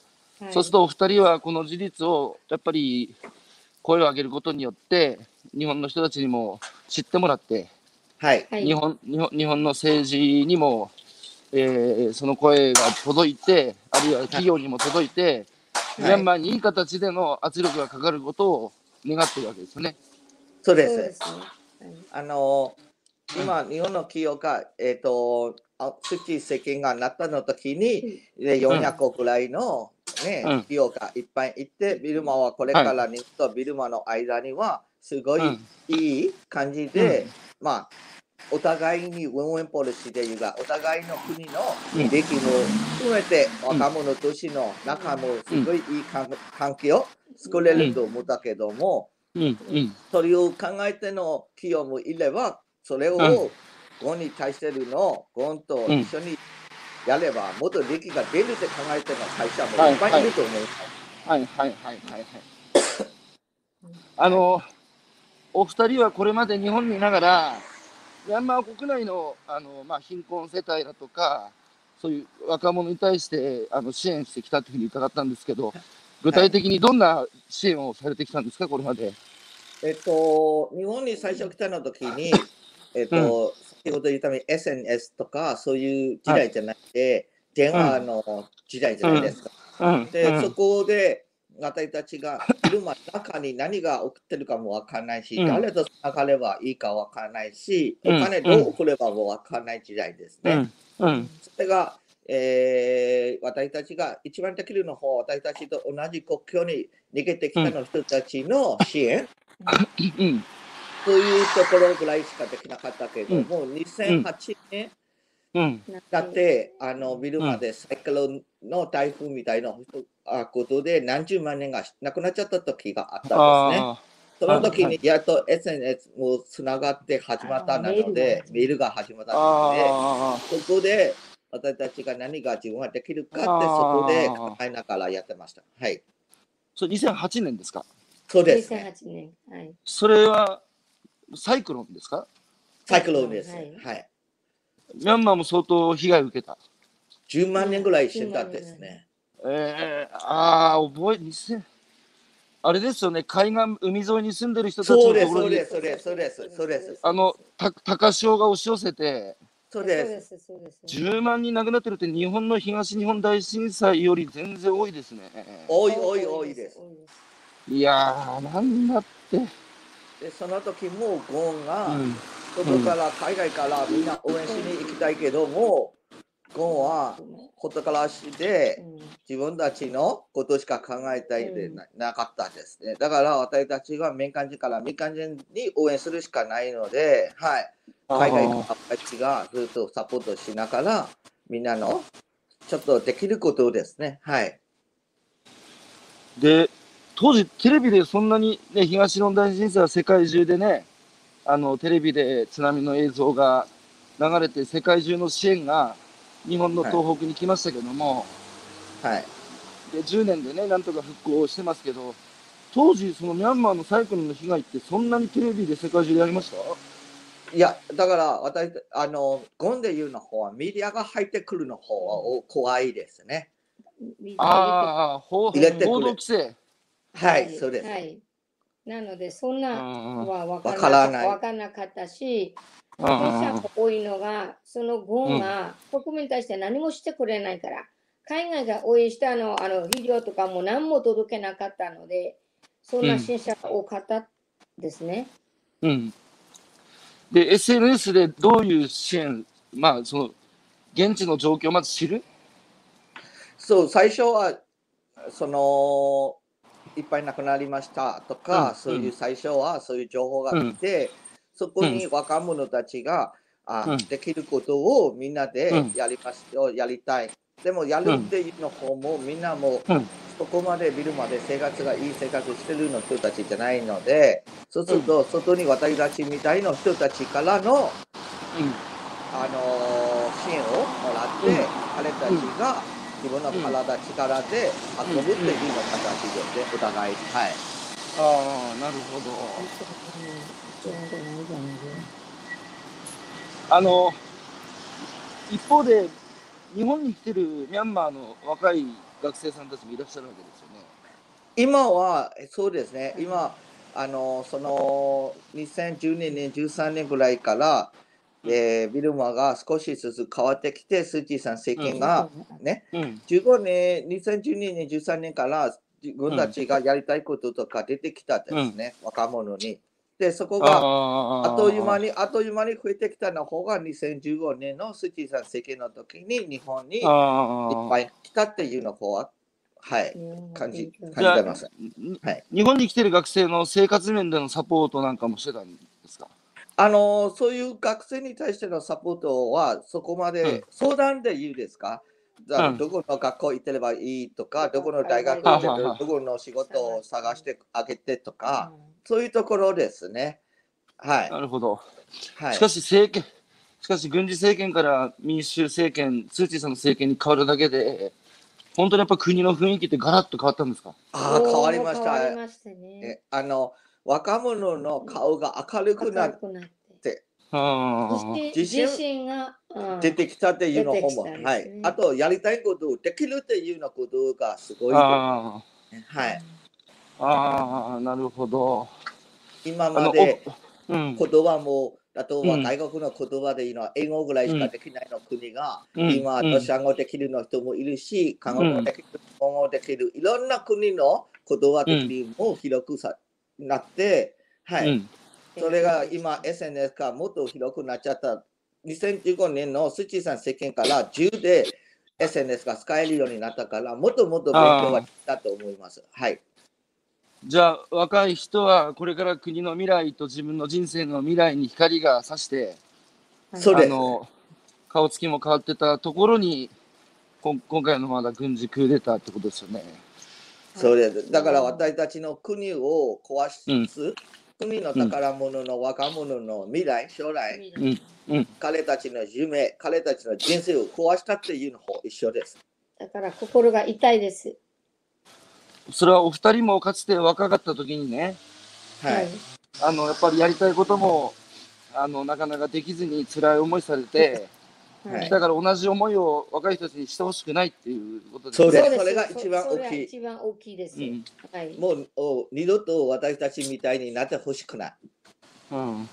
A: そうするとお二人はこの事実をやっぱり声を上げることによって、日本の人たちにも知ってもらって、
B: はい。
C: はい、
A: 日本日本日本の政治にも、えーその声が届いて、あるいは企業にも届いて、ミャンマーにいい形での圧力がかかることを願ってるわけですよね。
B: そうです。
C: そうですね。はい
B: あの今、日本の企業が、えっ、と、あスチ政権がなったの時に、で400個くらいの、ね
A: うん。
B: 企業がいっぱいいて、ビルマはこれから日本とビルマの間には、すごい
A: うん。
B: いい感じで、まあ、お互いに win-win policy でいうが、お互いの国の
A: うん。
B: 利益も含めて、若者同士の仲もすごいいい関関係を作れると思ったけども、
A: うん。うん。
B: それを考えての企業もいれば、それを
A: うん
B: ゴンに対してるのをゴンと一緒にやれば、もっと利益が出るって考えてるの会社もいっぱいいると思います。
A: はいはいはいはいはい。あの、お二人はこれまで日本にいながら、ミャンマー国内のあの、まあ、貧困世帯だとか、そういう若者に対してあの支援してきたというふうに伺ったんですけど、具体的にどんな支援をされてきたんですか、これまで？
B: えっと、日本に最初来たの時に、えっと、先ほど言ったように SNS とかそういう時代じゃなくて、電話の時代じゃないですか。
A: うん。
B: で、
A: うん
B: そこで私たちが昼間中に何が起きてるかもわからないし、
A: うん
B: 誰とつながればいいかわからないし、
A: うん
B: お金どう送ればもわからない時代ですね。
A: うん。うん。
B: それが、えー私たちが一番できるの方、私たちと同じ国境に逃げてきたの人たちの支援、
A: うん。
B: そういうところぐらいしかできなかったけども、2008年
A: うん。
B: だって、あのビルマでサイクロンの台風みたいなあことで何十万人が亡くなっちゃった時があったんですね。
A: あ
B: その時
A: は
B: にやっと SNS もつながって始まったなので、メールが始まった
A: あ。
B: ので。そこで私たちが何が自分ができるかってそこで考えながらやってました。はい。
A: それ2008年ですか？
B: そうです、ね。
C: 2008年。はい。
A: それはサイクロンですか？
B: サイクロンです。
C: は
B: はいい。
A: ミャンマーも相当被害を受けた。
B: 10万人ぐらい死んだんですね。
A: えー、ああ、覚え、2000あれですよね、海岸、海沿いに住んでる人たちのところに
B: そうで、す、そうです、そうです、そうです。
A: あの、た高潮が押し寄せて、
B: そうです。
C: す。そうです。
A: 10万人亡くなってるって、日本の東日本大震災より全然多いですね。
B: 多い、多い、多いです。
C: 多いです。
A: いやー、なんだって。
B: で、その時もゴーンが、
A: うん、
B: 外から、海外からみんな応援しに行きたいけども、ゴーンはほったからしで、
C: うん
B: 自分たちのことしか考えたいでな,、なかったですね。だから私たちは民間人から民間人に応援するしかないので、はい、海外の方たちがずっとサポートしながら、みんなのちょっとできることですね。はい。
A: で、当時、テレビでそんなに、ね、東日本大震災は世界中でね、あのテレビで津波の映像が流れて、世界中の支援が日本の東北に来ましたけども、
B: はい。
A: で10年でね、なんとか復興してますけど、当時、そのミャンマーのサイクロンの被害って、そんなにテレビで世界中でやりました？
B: いや、だから私、あの、ゴンで言うの方はメディアが入ってくるの方は怖いですね。
A: ああ、報道規制。
B: はい、そうです。
C: はい。なので、そんな
A: うん
C: は分
B: わからない
C: わからなかったし、
A: うん
C: 私は多いのが、そのゴンが国民に対して何もしてくれないから、海外が応援したあのあの肥料とかも何も届けなかったので、そんな支援者が多かったですね。
A: うん。で、SNS でどういう支援、まあ、その、現地の状況をまず知る？
B: そう、最初は、その、いっぱい亡くなりましたとか、
A: うん
B: そういう最初はそういう情報が来て、そこに若者たちが、あ
A: うん。
B: できることをみんなで
A: うん。
B: やりますよ、やりたい。でもやるっていうの方も、みんなも
A: うん。
B: そこまでビルまで生活がいい生活してるの人たちじゃないので、そうすると、外に私たちみたいな人たちからの、
A: うん。
B: あのー支援をもらって、
A: うん。
B: 彼たちが自分の体、力で運ぶっていうの形ですね、お互い。はい。
A: ああ、なるほど。あの、一方で、日本に来てるミャンマーの若い学生さんたちもいらっしゃるわけですよね。
B: 今は、そうですね、今、あのその2012年、13年ぐらいから、えービルマが少しずつ変わってきて、スー・チーさん政権が、ね、
A: うん。
B: 15年、2012年、13年から自分たちがやりたいこととか出てきたんですね、若者に。で、そこが
A: あ
B: あっという間に、あっという間に増えてきたの方が2015年のスー・チーさん政権の時に日本にいっ
A: あ
B: ぱい来たっていうの方は、はい、感じ、感じてます。
A: に
B: はい。
A: 日本に来てる学生の生活面でのサポートなんかもしてたんですか
B: あのそういう学生に対してのサポートはそこま
A: うん
B: で相談で言うですか、じゃあ
A: うん
B: どこの学校行ってればいいとか、どこの大学
C: は
B: 行ってどこの仕事を探してあげてとか、そういうところですね。はい。
A: なるほど。
B: はい
A: しかし政権、しかし軍事政権から民主政権、スー・チーさんの政権に変わるだけで、本当にやっぱ国の雰囲気ってガラッと変わったんですか？
B: ああ、変わりました。
C: 変わりましたね。
B: えあの若者の顔が明るくなっ
C: て。自信自信。が、うん。
B: 出てきたっていうの方も、
C: ね
B: はい。あと、やりたいことをできるっていうようなことがすごいはい。
A: ああ、なるほど。
B: 今まで言葉もあとは外国の言葉でいいのは英語ぐらいしかできないの国が、
A: うん。
B: 今、
A: うん
B: ロシア語できるの人もいるし、韓国語できる、日本語できる、いろんな国の言葉的にも広くさ、なって、はい、
A: うん。
B: それが今 SNS がもっと広くなっちゃった。2015年のスチーさん政権から10で SNS が使えるようになったから、もっともっと勉強ができたと思います。はい。
A: じゃあ、若い人はこれから国の未来と自分の人生の未来に光が差して、
B: そうです
A: あの、顔つきも変わってたところに、こん今回のまだ軍事クーデターってことですよね。
B: そうです。だから私たちの国を壊す、国の宝物の若者の未来、将来、
A: うん。うん。
B: 彼たちの夢、彼たちの人生を壊したっていうのと一緒です。
C: だから心が痛いです。
A: それはお二人もかつて若かった時にね、
B: はい。
A: あの、やっぱりやりたいことも、あの、なかなかできずに辛い思いされて、
B: はい
A: だから同じ思いを若い人たちにしてほしくないっていうことです
B: そうです
C: そ
B: れが一番大きい
C: 一番大きいです。
A: うん。
C: はい。
B: もうお二度と私たちみたいになってほしくない。
A: うん。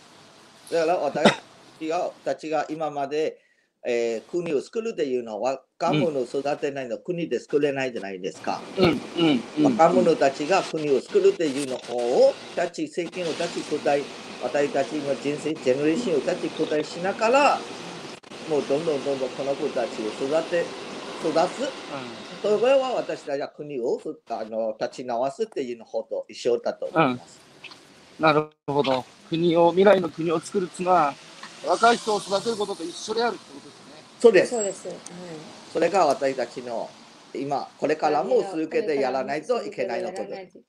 B: だから私たちがたちが今まで、えー国を作るというのは若者を育てないの、国で作れないじゃないですか。
A: うん。うん。うん。
B: 若者たちが国を作るというのを立ち政権を立ち答え私たちの人生ジェネレーションを立ち答えしながらもうどんどんどんどんこの子たちを育て育つそれは私たちが国をそあの立ち直すっていうのと一緒だと思います。
A: なるほど。国を、未来の国を作るっていうのは、若い人を育てることと一緒であるってことですね。
B: そうです。
C: そうです。はい。
B: それが私たちの今これからも続けてやらないといけないのことです。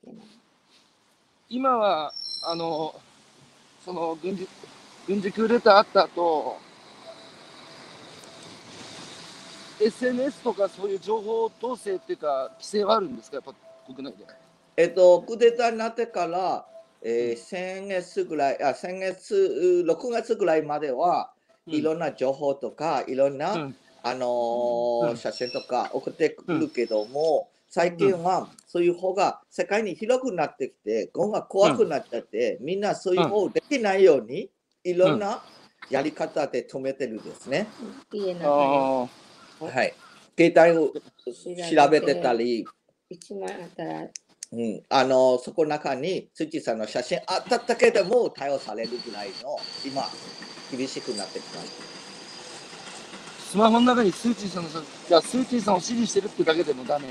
A: 今は、あの、その軍事、軍事クーデターあった後、SNS とかそういう情報統制っていうか、規制はあるんですか、やっぱ国内で。
B: えっと、クーデターになってから、えー先月ぐらい、あ先月、う6月ぐらいまでは、いろんな情報とか、いろんな、
A: うん。
B: あのー
A: うん。
B: 写真とか送ってくるけども、最近はそういう方が世界に広くなってきて、語が怖くなっちゃって、みんなそういう方できないように、いろんなやり方で止めてるんですね。はい。携帯を調べてたり、
C: に一枚あったら、
B: うん、あのそこの中に土さんの写真あっただけでも逮捕されるぐらいの今厳しくなってきまし
A: ースマホの中にスーチーさんの写じゃあスーチーさんを支持してるってだけでもダメ。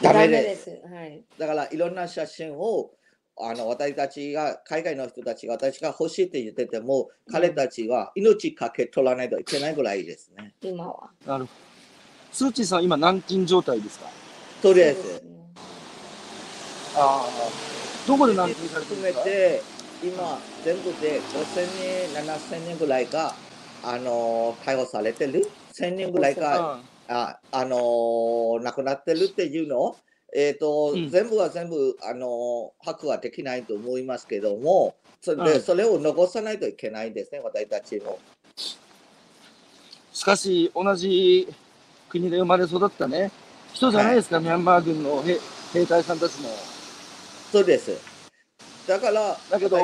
B: た。ダメで。
C: ですす。はい。
B: だからいろんな写真をあの私たちが海外の人たちが私が欲しいって言ってても、彼たちは命かけ取らないといけないぐらいですね。
C: 今は。
A: なるほど。スーチーさんは今軟禁状態ですか？
B: とりあえず
A: ああ。どこで軟禁されてるん
B: 含め
A: ですか？
B: て今全部で5000人、7000人ぐらいがあの逮捕されてる？1000人ぐらいがあ、あのー亡くなってるっていうの？を、えーと
A: うん
B: 全部は全部、あのー把握はできないと思いますけどもそれで、
A: うん
B: それを残さないといけないですね、私たちも。
A: しかし、同じ国で生まれ育ったね、人じゃないですか、ミャンマー軍の兵兵隊さんたちも。
B: そうです。だから、
A: だけど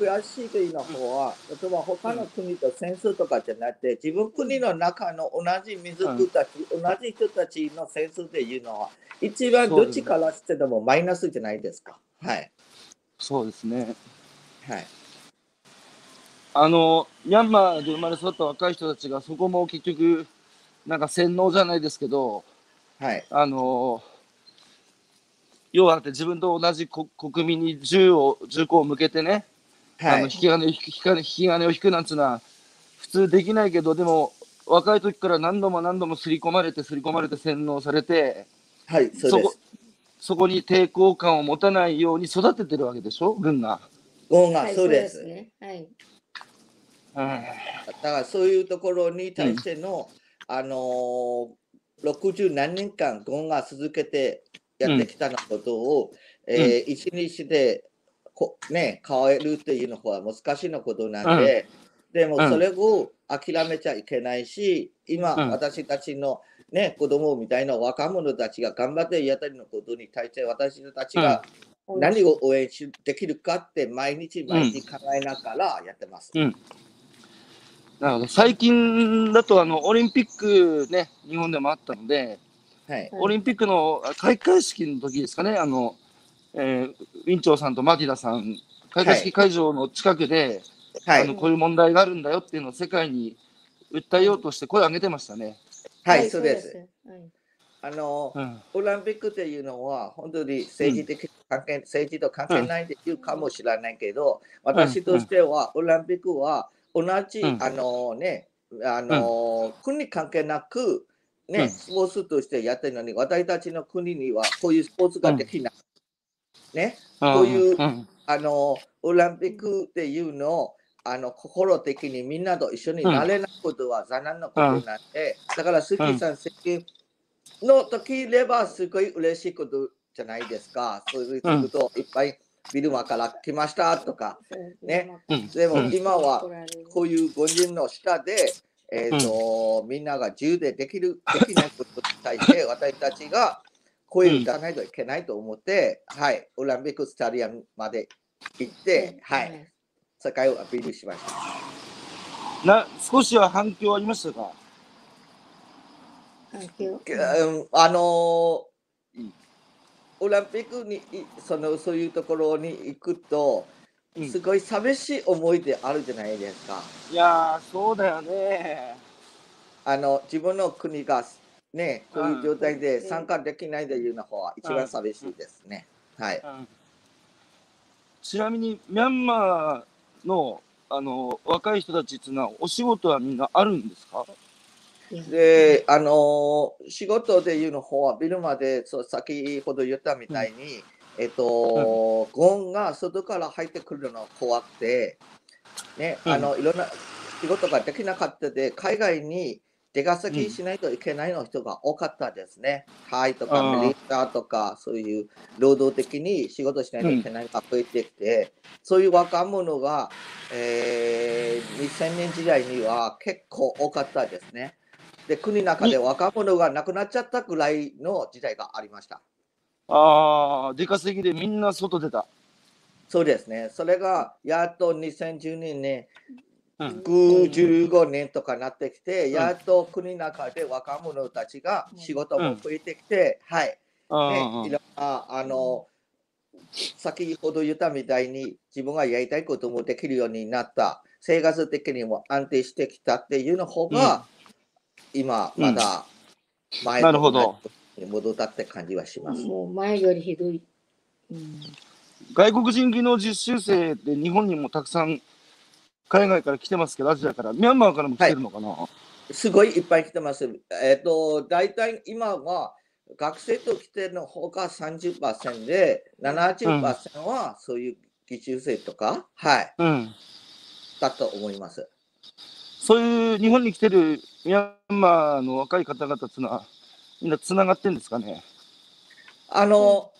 B: 悔しいというの方は、例えば他の国と戦争とかじゃなくて、自分国の中の同じ民族たち、同じ人たちの戦争っていうのは、一番どっちからしてでもマイナスじゃないですか。はい。
A: そうですね。
B: はい。
A: あの、ミャンマーで生まれ育った若い人たちが、そこも結局、なんか洗脳じゃないですけど、
B: はい。
A: あの、要はだって自分と同じ国国民に銃を、銃口を向けてね、あの引
B: はい。
A: き金を引く引き金引き金を引くなんつうのは、普通できないけど、でも、若い時から何度も何度も刷り込まれて、刷り込まれて洗脳されて、
B: はい、そうで
A: こ
B: す。
A: そこに抵抗感を持たないように育ててるわけでしょ、軍が。
B: ゴンが
C: はい
B: そうです。
C: ね。はい。
A: うん
B: だからそういうところに対しての、あのー、60何年間ゴンが続けてやってきたのことを、えー一日でこ、ね、変えるっていうのは難しいのことなんで、でも
A: うん。
B: それを諦めちゃいけないし、今、
A: うん。
B: 私たちの、ね、子供みたいな若者たちが頑張ってやってるのことに対して私たちが何を応援しできるかって毎日毎日考えながらやってます。
A: うんなるほど。最近だと、あの、オリンピックね、日本でもあったので、
B: はい。
A: オリンピックの開会式の時ですかね、あの、えー、ウィンチョウさんとマティダさん、開会式会場の近くで、
B: はい。
A: あのこういう問題があるんだよっていうのを世界に訴えようとして声を上げてましたね。
B: はい、そうです。。
C: はい
B: あの、
A: うん。
B: オリンピックっていうのは、本当に政治的関係、政治と関係ないっていうかもしれないけど、私としては、オリンピックは同じ、
A: うん。
B: あのね、あの、国関係なく、ね、
A: うん。
B: スポーツとしてやってるのに、私たちの国にはこういうスポーツができない。ね、こういう
A: うん。
B: あの、オリンピックっていうのを、あの心的にみんなと一緒になれないことは残念なことなんで、だから、スキーさん、関の時ればすごい嬉しいことじゃないですか。そういうこといっぱいビルマから来ましたとか、ね。
A: うん。
B: でも
A: うん。
B: 今はこういう五人の下で、えーとみんなが自由でできる、できないことに対して私たちが声を打たないといけないと思って、はい、オリンピックスタジアムまで行って、はい、。世界をアピールしました。
A: な、少しは反響ありましたか？
C: 環境
B: うん。あのー
A: うん
B: オリンピックにいそのそういうところに行くと、
A: うん
B: すごい寂しい思い出あるじゃないですか。
A: いやー、そうだよね。
B: あの自分の国がね、こういう状態で
C: うん
B: 参加できないというのは一番寂しいですね。はい。
A: うんちなみに、ミャンマーの、あの、若い人たちっていうのは、お仕事はみんなあるんですか？
B: で、あのー仕事でいうの方はビルマでそう先ほど言ったみたいに、えっと、ゴンが外から入ってくるのが怖くて、ね、
A: うん。
B: あの、いろんな仕事ができなかったで、海外に出稼ぎしないといけないの人が多かったですね。タイとかメリカとか、そういう労働的に仕事しないといけないのが増えてきて、そういう若者が、えー2000年時代には結構多かったですね。で、国の中で若者が亡くなっちゃったぐらいの時代がありました。
A: ああ、出稼ぎでみんな外出た。
B: そうですね。それがやっと2012年、
A: うん。
B: 15年とかなってきて、やっと国の中で若者たちが仕事も増えてきて、はい。
A: あ
B: ね、
A: ー
B: いろんな、あの、先ほど言ったみたいに自分がやりたいこともできるようになった、生活的にも安定してきたっていうの方が、今まだ前
A: なるほど
B: に戻ったって感じはします。
C: もう前よりひどい。うん
A: 外国人技能実習生って日本にもたくさん海外から来てますけど、アジアから、ミャンマーからも来てるのかな、
B: すごいいっぱい来てます。えっ、と、大体今は学生と来てるの方が30%で、70%はそういう技術生とか、はい、
A: うん。
B: だと思います。
A: そういう日本に来てるミャンマーの若い方々っていうのは、みんなつながってんですかね？
B: あの、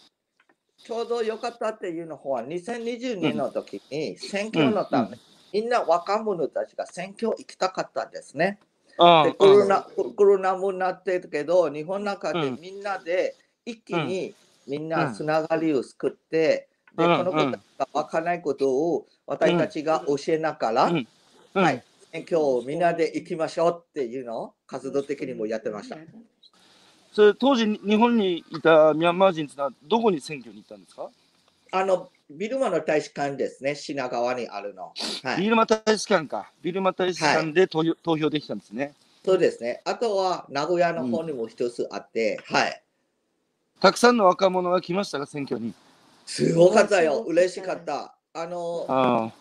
B: ちょうど良かったっていうのは、2020年の時に選挙のため、
A: うん
B: みんな若者たちが選挙行きたかったですね。でコロナコロナもなってるけど、日本の中で
A: うん。
B: みんなで一気にみん
A: う
B: なんつながりを作って、で
A: うん
B: この子たちが分からないことを私たちが教えながら、はい、選挙をみんなで行きましょうっていうの？を活動的にもやってました。
A: それ当時日本にいたミャンマー人ってのはどこに選挙に行ったんですか、
B: あの、ビルマの大使館ですね、品川にあるの。はい、
A: ビルマ大使館か。ビルマ大使館で投票,、投票できたんですね。
B: そうですね。あとは名古屋の方にも一つあって、はい。
A: たくさんの若者が来ましたか、選挙に。
B: すごかったよ。嬉しかった。あの、
A: あ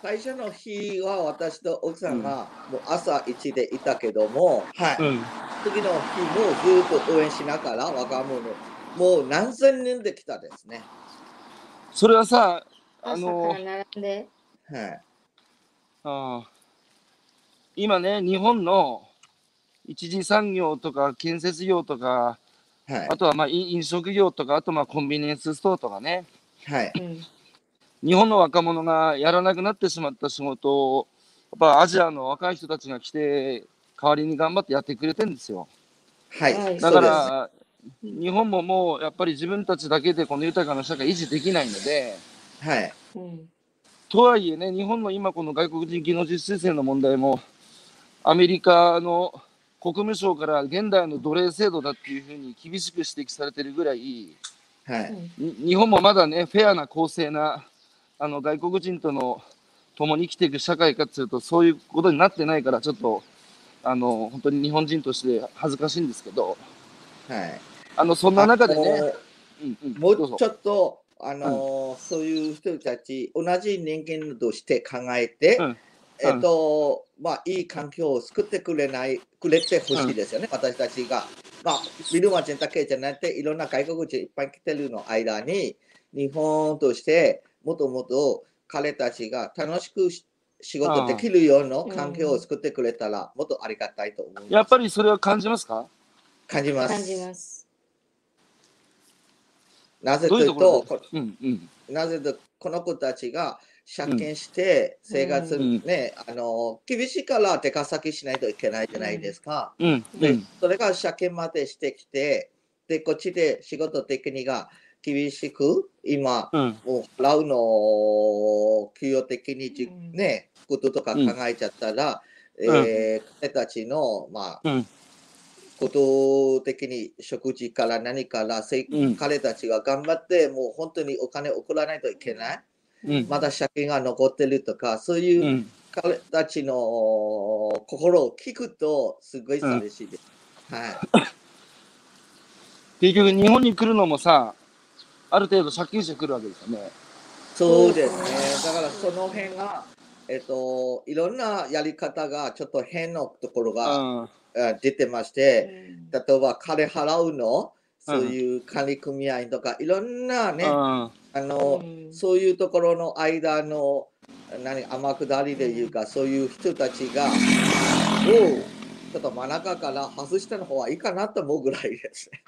B: 最初の日は私と奥さんがもう朝1でいたけども、はい
A: あ、うん。
B: 次の日もずっと応援しながら若者、もう何千人で来たですね。
A: それはさ、あ
C: 朝
A: の
C: から並んで。
B: はい。
A: ああ今ね、日本の一次産業とか建設業とか、
B: はい
A: あ。とはまあ飲飲食業とか、あとまあコンビニエンスストアとかね、
B: はい。
C: うん
A: 日本の若者がやらなくなってしまった仕事を、やっぱアジアの若い人たちが来て、代わりに頑張ってやってくれてるんですよ。
B: はい。
C: はい
A: だか
B: そうです
A: ら、日本ももうやっぱり自分たちだけでこの豊かな社会維持できないので、
B: はい。
C: うん
A: とはいえね、日本の今この外国人技能実習生の問題も、アメリカの国務省から現代の奴隷制度だっていうふうに厳しく指摘されてるぐらい、
B: はい。
A: に日本もまだね、フェアな公正なあの外国人との共に生きていく社会かっていうと、そういうことになってないから、ちょっとあの本当に日本人として恥ずかしいんですけど、
B: はい。
A: あのそんな中でね、うんうん
B: もうちょっと、あのーそういう人たち、同じ人間として考えて、
A: うん。
B: えっと、まあ、いい環境を作ってくれない、くれてほしいですよね、私たちが。まあ、ビルマ人だけじゃなくて、いろんな外国人いっぱい来てるの間に、日本としてもっともっと彼たちが楽しくし仕事できるような環境を作ってくれたら、もっとありがたいと思います。
A: やっぱりそれは感じますか？
B: 感じます。
C: 感じます。
B: なぜというと、なぜとこの子たちが借金して生活、
A: うん
B: ね、あの厳しいから出稼ぎしないといけないじゃないですか。
A: うんう
B: で
A: ん
B: それが借金までしてきて、で、こっちで仕事的にが厳しく、今、
A: うん。
B: もう払うのを給与的にじ、
C: うん。
B: ね、こととか考えちゃったら、
A: うん。
B: えー彼たちの、まあ、
A: うん。
B: こと的に食事から何から、せい
A: うん。
B: 彼たちが頑張って、もう本当にお金を送らないといけない。
A: うん。
B: まだ借金が残ってるとか、そういううん。彼たちの心を聞くと、すごい寂しいです。はい。
A: 結局日本に来るのもさ、ある程度借金してくるわけですよね。
B: そうですね。だからその辺が、えっと、いろんなやり方がちょっと変なところ
A: う
B: が、出てまして、例えば金払うの、そういう管理組合とか、いろんなね、あの、そういうところの間の何天下りでいうか、そういう人たちが、をちょっと真ん中から外したの方がいいかなと思うぐらいですね。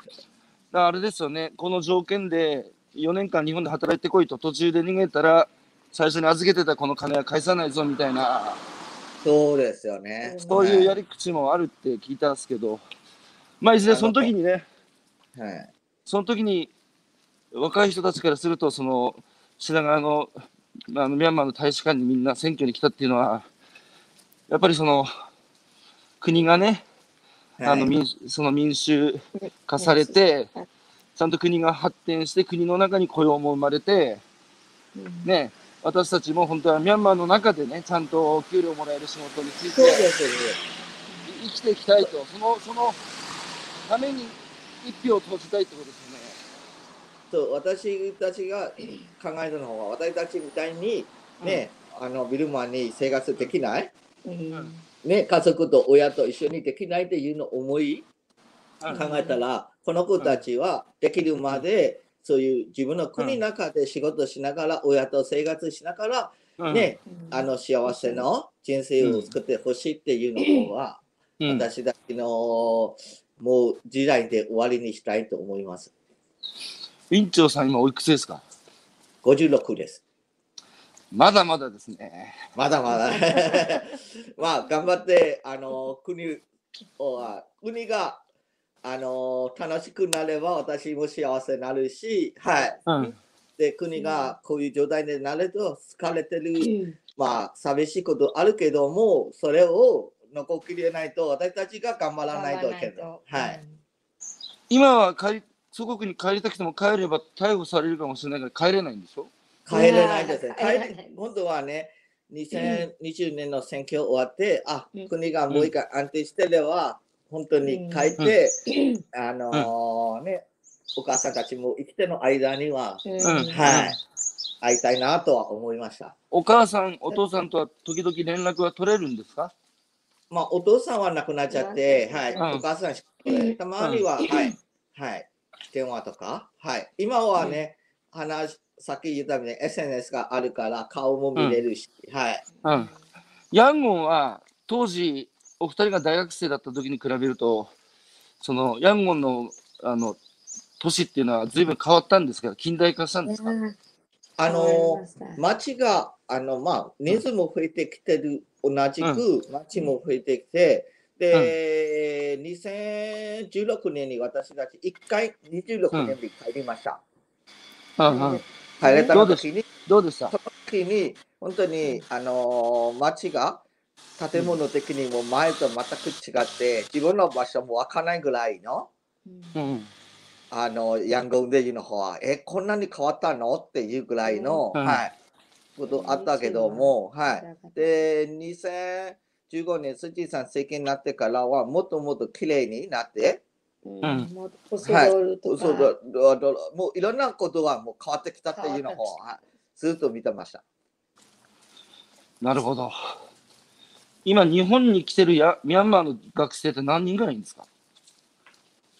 A: あれですよね、この条件で4年間日本で働いてこいと途中で逃げたら、最初に預けてたこの金は返さないぞみたいな、
B: そうですよね。
A: そういうやり口もあるって聞いたんですけど、まあいずれその時にね、
B: はい。
A: その時に若い人たちからすると、その品川のあのミャンマーの大使館にみんな選挙に来たっていうのは、やっぱりその国がね、あの
B: はい
A: 民その民主化されて、ちゃんと国が発展して、国の中に雇用も生まれて、ね、私たちも本当はミャンマーの中でね、ちゃんとお給料もらえる仕事について。生きていきたいと、そのそのために一票を投じたいってことですよね。
B: そう私たちが考えたのは私たちみたいにね、あのビルマに生活できない、ね、家族と親と一緒にできないっていうのを思い？
A: うん
B: 考えたら、この子たちはできるまで、そういう自分の国の中で仕事しながら、親と生活しながら、
A: うん。
B: ね、あの幸せの人生を作ってほしいっていうのは、
A: うん。
B: 私たちのもう時代で終わりにしたいと思います。
A: 院長さん、今おいくつですか
B: ？56です。
A: まだまだですね。
B: まだまだ。まあ、頑張って、あの、国は、国が、あの、楽しくなれば私も幸せになるし、はい。
A: うん。
B: で、国がこういう状態になると疲れてる、まあ、寂しいことあるけども、それを残りきれないと、私たちが頑張らないといけない。はい。
A: 今は帰り、祖国に帰りたくても帰れば逮捕されるかもしれないから帰れないんでしょ？
B: 帰れないですね。
C: 帰れ
B: 今度はね、2020年の選挙終わって、あ
C: うん、
B: 国がもう一回安定してれば、本当に帰って、あのーね、お母さんたちも生きての間には、
A: ん。
B: はい、会いたいなとは思いました。
A: お母さん、お父さんとは時々連絡は取れるんですか？
B: まあ、お父さんは亡くなっちゃって、はい、
A: うん。
B: お母さんしか、たまには、はい、はい、電話とか、はい、今はね、話、さっき言ったように SNS があるから顔も見れるし、はい。
A: うん。ヤンゴンは当時、お二人が大学生だった時に比べると、そのヤンゴンのあの都市っていうのは随分変わったんですけど、近代化したんですか？
B: あの町が、あの、まあ、人数も増えてきてる、同じく町も増えてきて、で、2016年に私たち1回26年に帰りました。
A: うんうん。
B: 帰れた時に、
A: どうでした？
B: その時に、本当に、あの、町が、建物的にも前と全く違って、自分の場所もわからないぐらいの、
C: うん。
A: うん。
B: あの、ヤンゴンデジの方は、え、こんなに変わったの？っていうぐらいの、
A: うん。
B: はい、ことあったけども、はい。で、2015年、スチさん政権になってからは、もっともっと綺麗になって、
C: うん
A: うん
C: もうオソドルとか、
B: そうだだだもういろんなことがもう変わってきたっていうのを、はいずっと見てました。
A: なるほど。今、日本に来てるやミャンマーの学生って何人ぐらいいるんですか？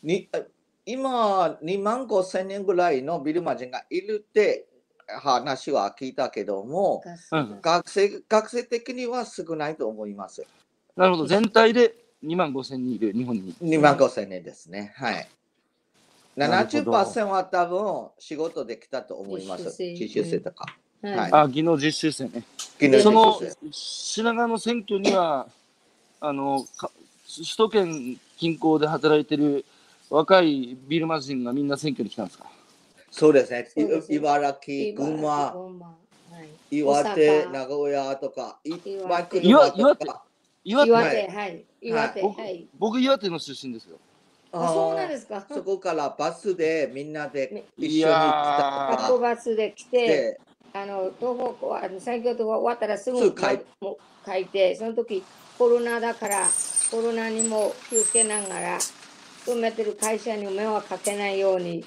B: にあ今、2万5千人ぐらいのビルマ人がいるって話は聞いたけども、
A: うん
B: 学生学生的には少ないと思います。
A: なるほど。全体で2万5千人いる、日本に。
B: 2万5千人ですね。はい。
A: なるほど
B: 70%は多分仕事できたと思います。
C: 実習生
B: とか。
C: はい
B: はい
A: あ、技能実習生ね。
B: 技能
A: その
B: 実習生
A: 品川の選挙には、あの、か首都圏近郊で働いてる若いビルマ人がみんな選挙に来たんですか？
B: そうですね。
C: す
B: い茨城、群馬、岩手、名古屋とか、いっぱい
C: 岩手
B: 車と
A: 岩手
B: か。
A: 岩手、
C: 岩手、はい。岩手、
A: 僕
C: はい。
A: 僕岩手の出身ですよ。
C: あ、そうなんですか。
B: そこからバスでみんなで
C: ね
B: 一緒に来た
C: 学
B: か。
C: バスで来て、
B: で
C: あの東北はあの選挙とか終わったらすぐ
B: すぐ帰
C: もう書いて、その時コロナだからコロナにも気をつけながら勤めてる会社に迷惑かけないように、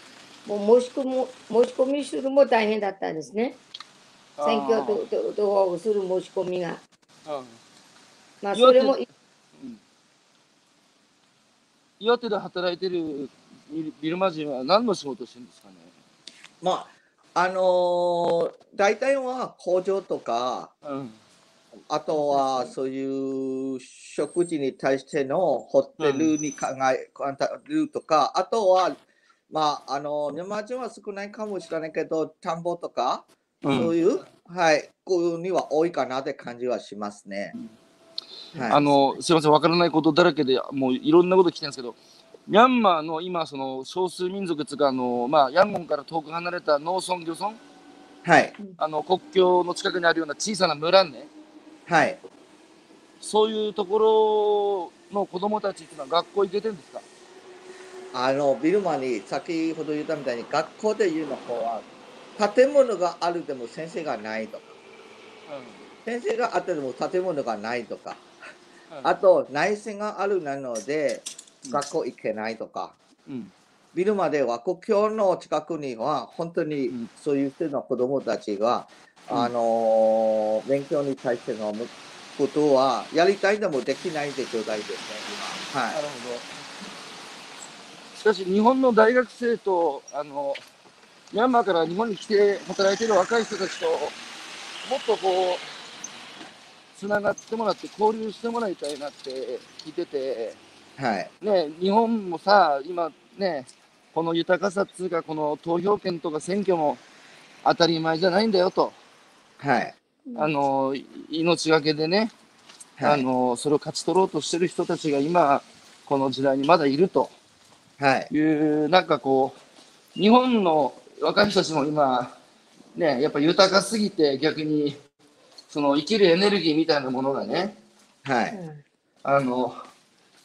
C: もう申し込む申し込みするも大変だったんですね。選挙とととをする申し込みが。
A: うん
C: まあ
A: 岩手
C: それも
A: 岩手で働いてるビルマ人は何の仕事してるんですかね？
B: まあ、あのー大体は工場とか、
A: うん。
B: あとはそういう食事に対してのホテルに考え、考えるとか、あとは、まあ、あの、山人は少ないかもしれないけど、田んぼとか、
A: うん。
B: そういう、はい、こういうには多いかなって感じはしますね。はい、
A: あの、すいません、わからないことだらけで、もういろんなこと聞いてるんですけど、ミャンマーの今、その少数民族つうか、あの、まあ、ヤンゴンから遠く離れた農村漁村、
B: はい、
A: あの、国境の近くにあるような小さな村ね、
B: はい。
A: そういうところの子供たちっていうのは学校行けてるんですか？
B: あの、ビルマに先ほど言ったみたいに、学校で言うの方は、建物があるでも先生がないとか、先生があってでも建物がないとか、
A: うん。
B: あと内戦があるなので、学校行けないとか、
A: うん。
B: ビルマでは国境の近くには本当に
A: うん
B: そういう人の子供たちが、
A: うん
B: あのー勉強に対してのことはやりたいでもできないって状態ですね、今。は。
A: ないるほど。しかし、日本の大学生と、あの、ミャンマーから日本に来て働いている若い人たちと、もっとこう、つながってもらって交流してもらいたいなって聞いてて、
B: はい。
A: ね、日本もさ、今ね、この豊かさっつうか、この投票権とか選挙も当たり前じゃないんだよと、
B: はい。
A: あの、い命がけでね、
B: はい。
A: あの、それを勝ち取ろうとしてる人たちが今、この時代にまだいると。
B: はい。
A: いう、なんかこう、日本の若い人たちも今、ね、やっぱ豊かすぎて逆に、その生きるエネルギーみたいなものがね、
B: はい。
A: あの、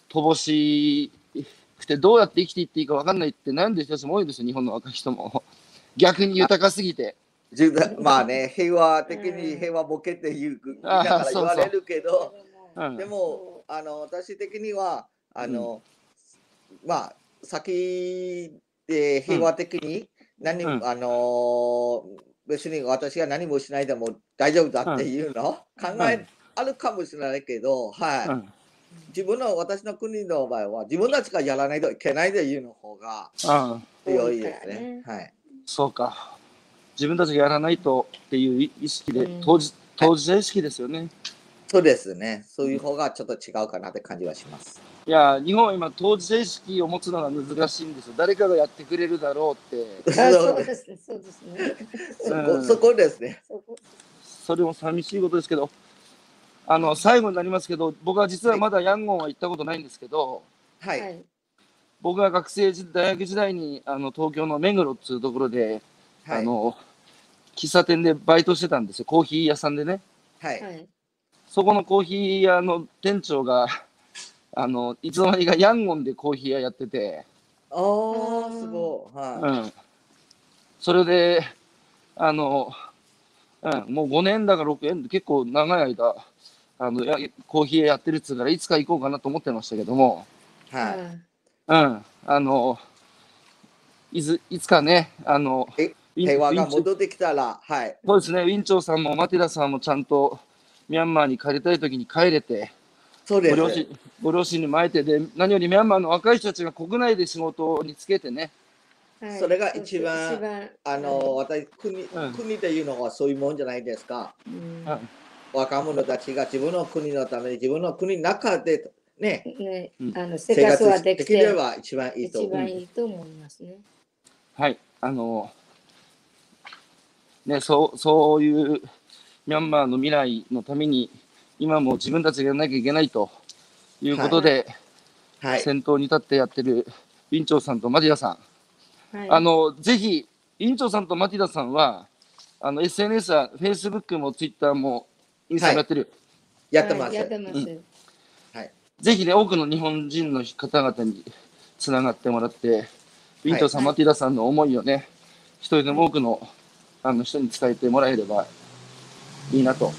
A: 乏しくてどうやって生きていっていいか分かんないって悩んでる人たちも多いですよ、日本の若い人も。逆に豊かすぎて。
B: 自分まあね、平和的に平和ボケっていう、から言われるけど、
A: うん。
B: でも、あの、私的には、あの、まあ、先で平和的に何、
A: うん。
B: あの、別に私が何もしないでも大丈夫だっていうの、考え、あるかもしれないけど、はい。
A: うん
B: 自分の、私の国の場合は、自分たちがやらないといけないというの方が
A: うん、
B: 強いですね。はい。
A: そうか。自分たちがやらないとっていう意識で、
C: うん
A: 当時当事者意識ですよね。
B: そうですね。そういう方がちょっと違うかなって感じはします。
A: いや、日本は今、当事者意識を持つのが難しいんですよ。誰かがやってくれるだろうって、
C: あそうですね、そうですね。
B: そこ
A: うん
B: そこですね。
C: そこ
A: それも寂しいことですけど、あの最後になりますけど、僕は実はまだヤンゴンは行ったことないんですけど、
B: は。
C: はいい。
A: 僕が学生時大学時代にあの東京の目黒っていうところで、
B: はい。
A: あの喫茶店でバイトしてたんですよ、コーヒー屋さんでね。
B: はい。
C: はい。
A: そこのコーヒー屋の店長が、あの、いつの間にかヤンゴンでコーヒー屋やってて、
B: ああ、すごい。は
A: うん。それで、あの、うん、もう5年だか6年、結構長い間、あの、やコーヒー屋やってるっつうから、いつか行こうかなと思ってましたけども、
B: い。はい。
A: うん、あの、いつ、いつかね、あの、
B: 平和が戻ってきたら、はい。
A: そうですね、ウィンチョウさんもマティダさんもちゃんとミャンマーに帰りたいときに帰れて、
B: そうです。
A: ご両親ご両親にも会えてで、何よりミャンマーの若い人たちが国内で仕事につけてね、
C: はい。
B: それが一番
C: 一番。
B: あの、私国、
A: うん。
B: 国っていうのはそういうもんじゃないですか。
C: うん。
A: うん。
B: 若者たちが自分の国のために自分の国の中でね、
C: ね
A: うん
C: あの生
B: 生
C: 活は
B: 活でき
C: できて
B: れば一番いいと
C: 一
B: 思う。
C: 番いいと思いますね。
A: はい、あの、ね、そう、そういうミャンマーの未来のために、今も自分たちがやらなきゃいけないということで、
B: はい。
A: 先頭に立ってやってるウィンチョウさんとマティダさん、
C: はい、
A: あの、ぜひ、ウィンチョウさんとマティダさんは、あの、SNS は、Facebook も Twitter も、インスタもやってる。
B: やってます。
C: はいやってます。
A: うぜひね、多くの日本人の方々につながってもらって、ウィンチョウさん、
C: はい
A: マティダさんの思いをね、一人でも多くのあの人に伝えてもらえればいいなと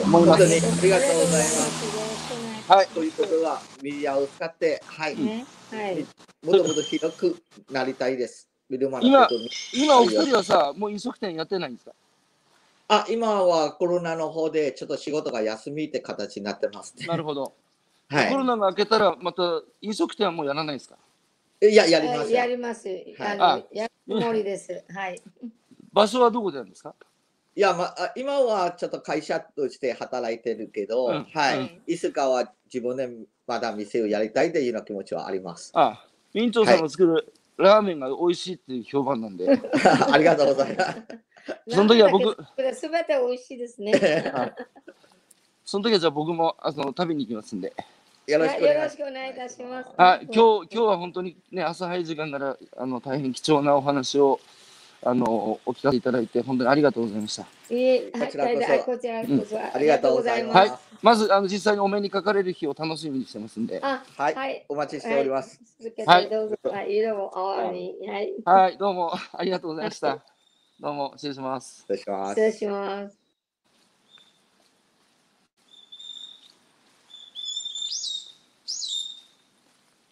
A: 思います。
B: 本当にありがとうございます。
A: はい、
B: ということは、メディアを使って、はい、
C: ね。はい。
B: もともと広くなりたいです。ビルマの
A: 今今お二人はさ、もう飲食店やってないんですか？
B: あ、今はコロナの方でちょっと仕事が休みって形になってますね。
A: なるほど。
B: は
A: コロナが明けたら、また飲食店はもうやらないですか？
B: い。いや、やりますよ
C: やります。あ
A: あ
C: の、やるつもりです。はい。
A: 場所はどこでやるんですか？
B: いや、まあ、今はちょっと会社として働いてるけど、
A: うん
B: はい、
C: うん
B: いつかは自分でまだ店をやりたいというような気持ちはあります。
A: あウィンチョウさんの作るラーメンが美味しいっていう評判なんで、
B: ありがとうございます。
A: その時は僕
C: すべて美味しいですね。
A: その時はじゃあ僕もあの食べに行きますんで。
B: よろしくお
C: よ
B: 願いし
C: ろしくお願いいたします。
A: はい、今日今日は本当にね朝早い時間ならあの大変貴重なお話をあのお聞かせいただいて本当にありがとうございました。
C: いえ、
B: こちらこそ
C: はいこちらこそ、
B: ありがとうございます。
A: はいまずあの実際にお目にかかれる日を楽しみにしてますんで。
C: あ、
B: はい
C: はい。
B: お待ちしております。
C: 続けてどうぞ。はい、どうも。はい。
A: はい、どうもありがとうございました。どうも失礼します。
B: 失礼します
C: 失。礼します。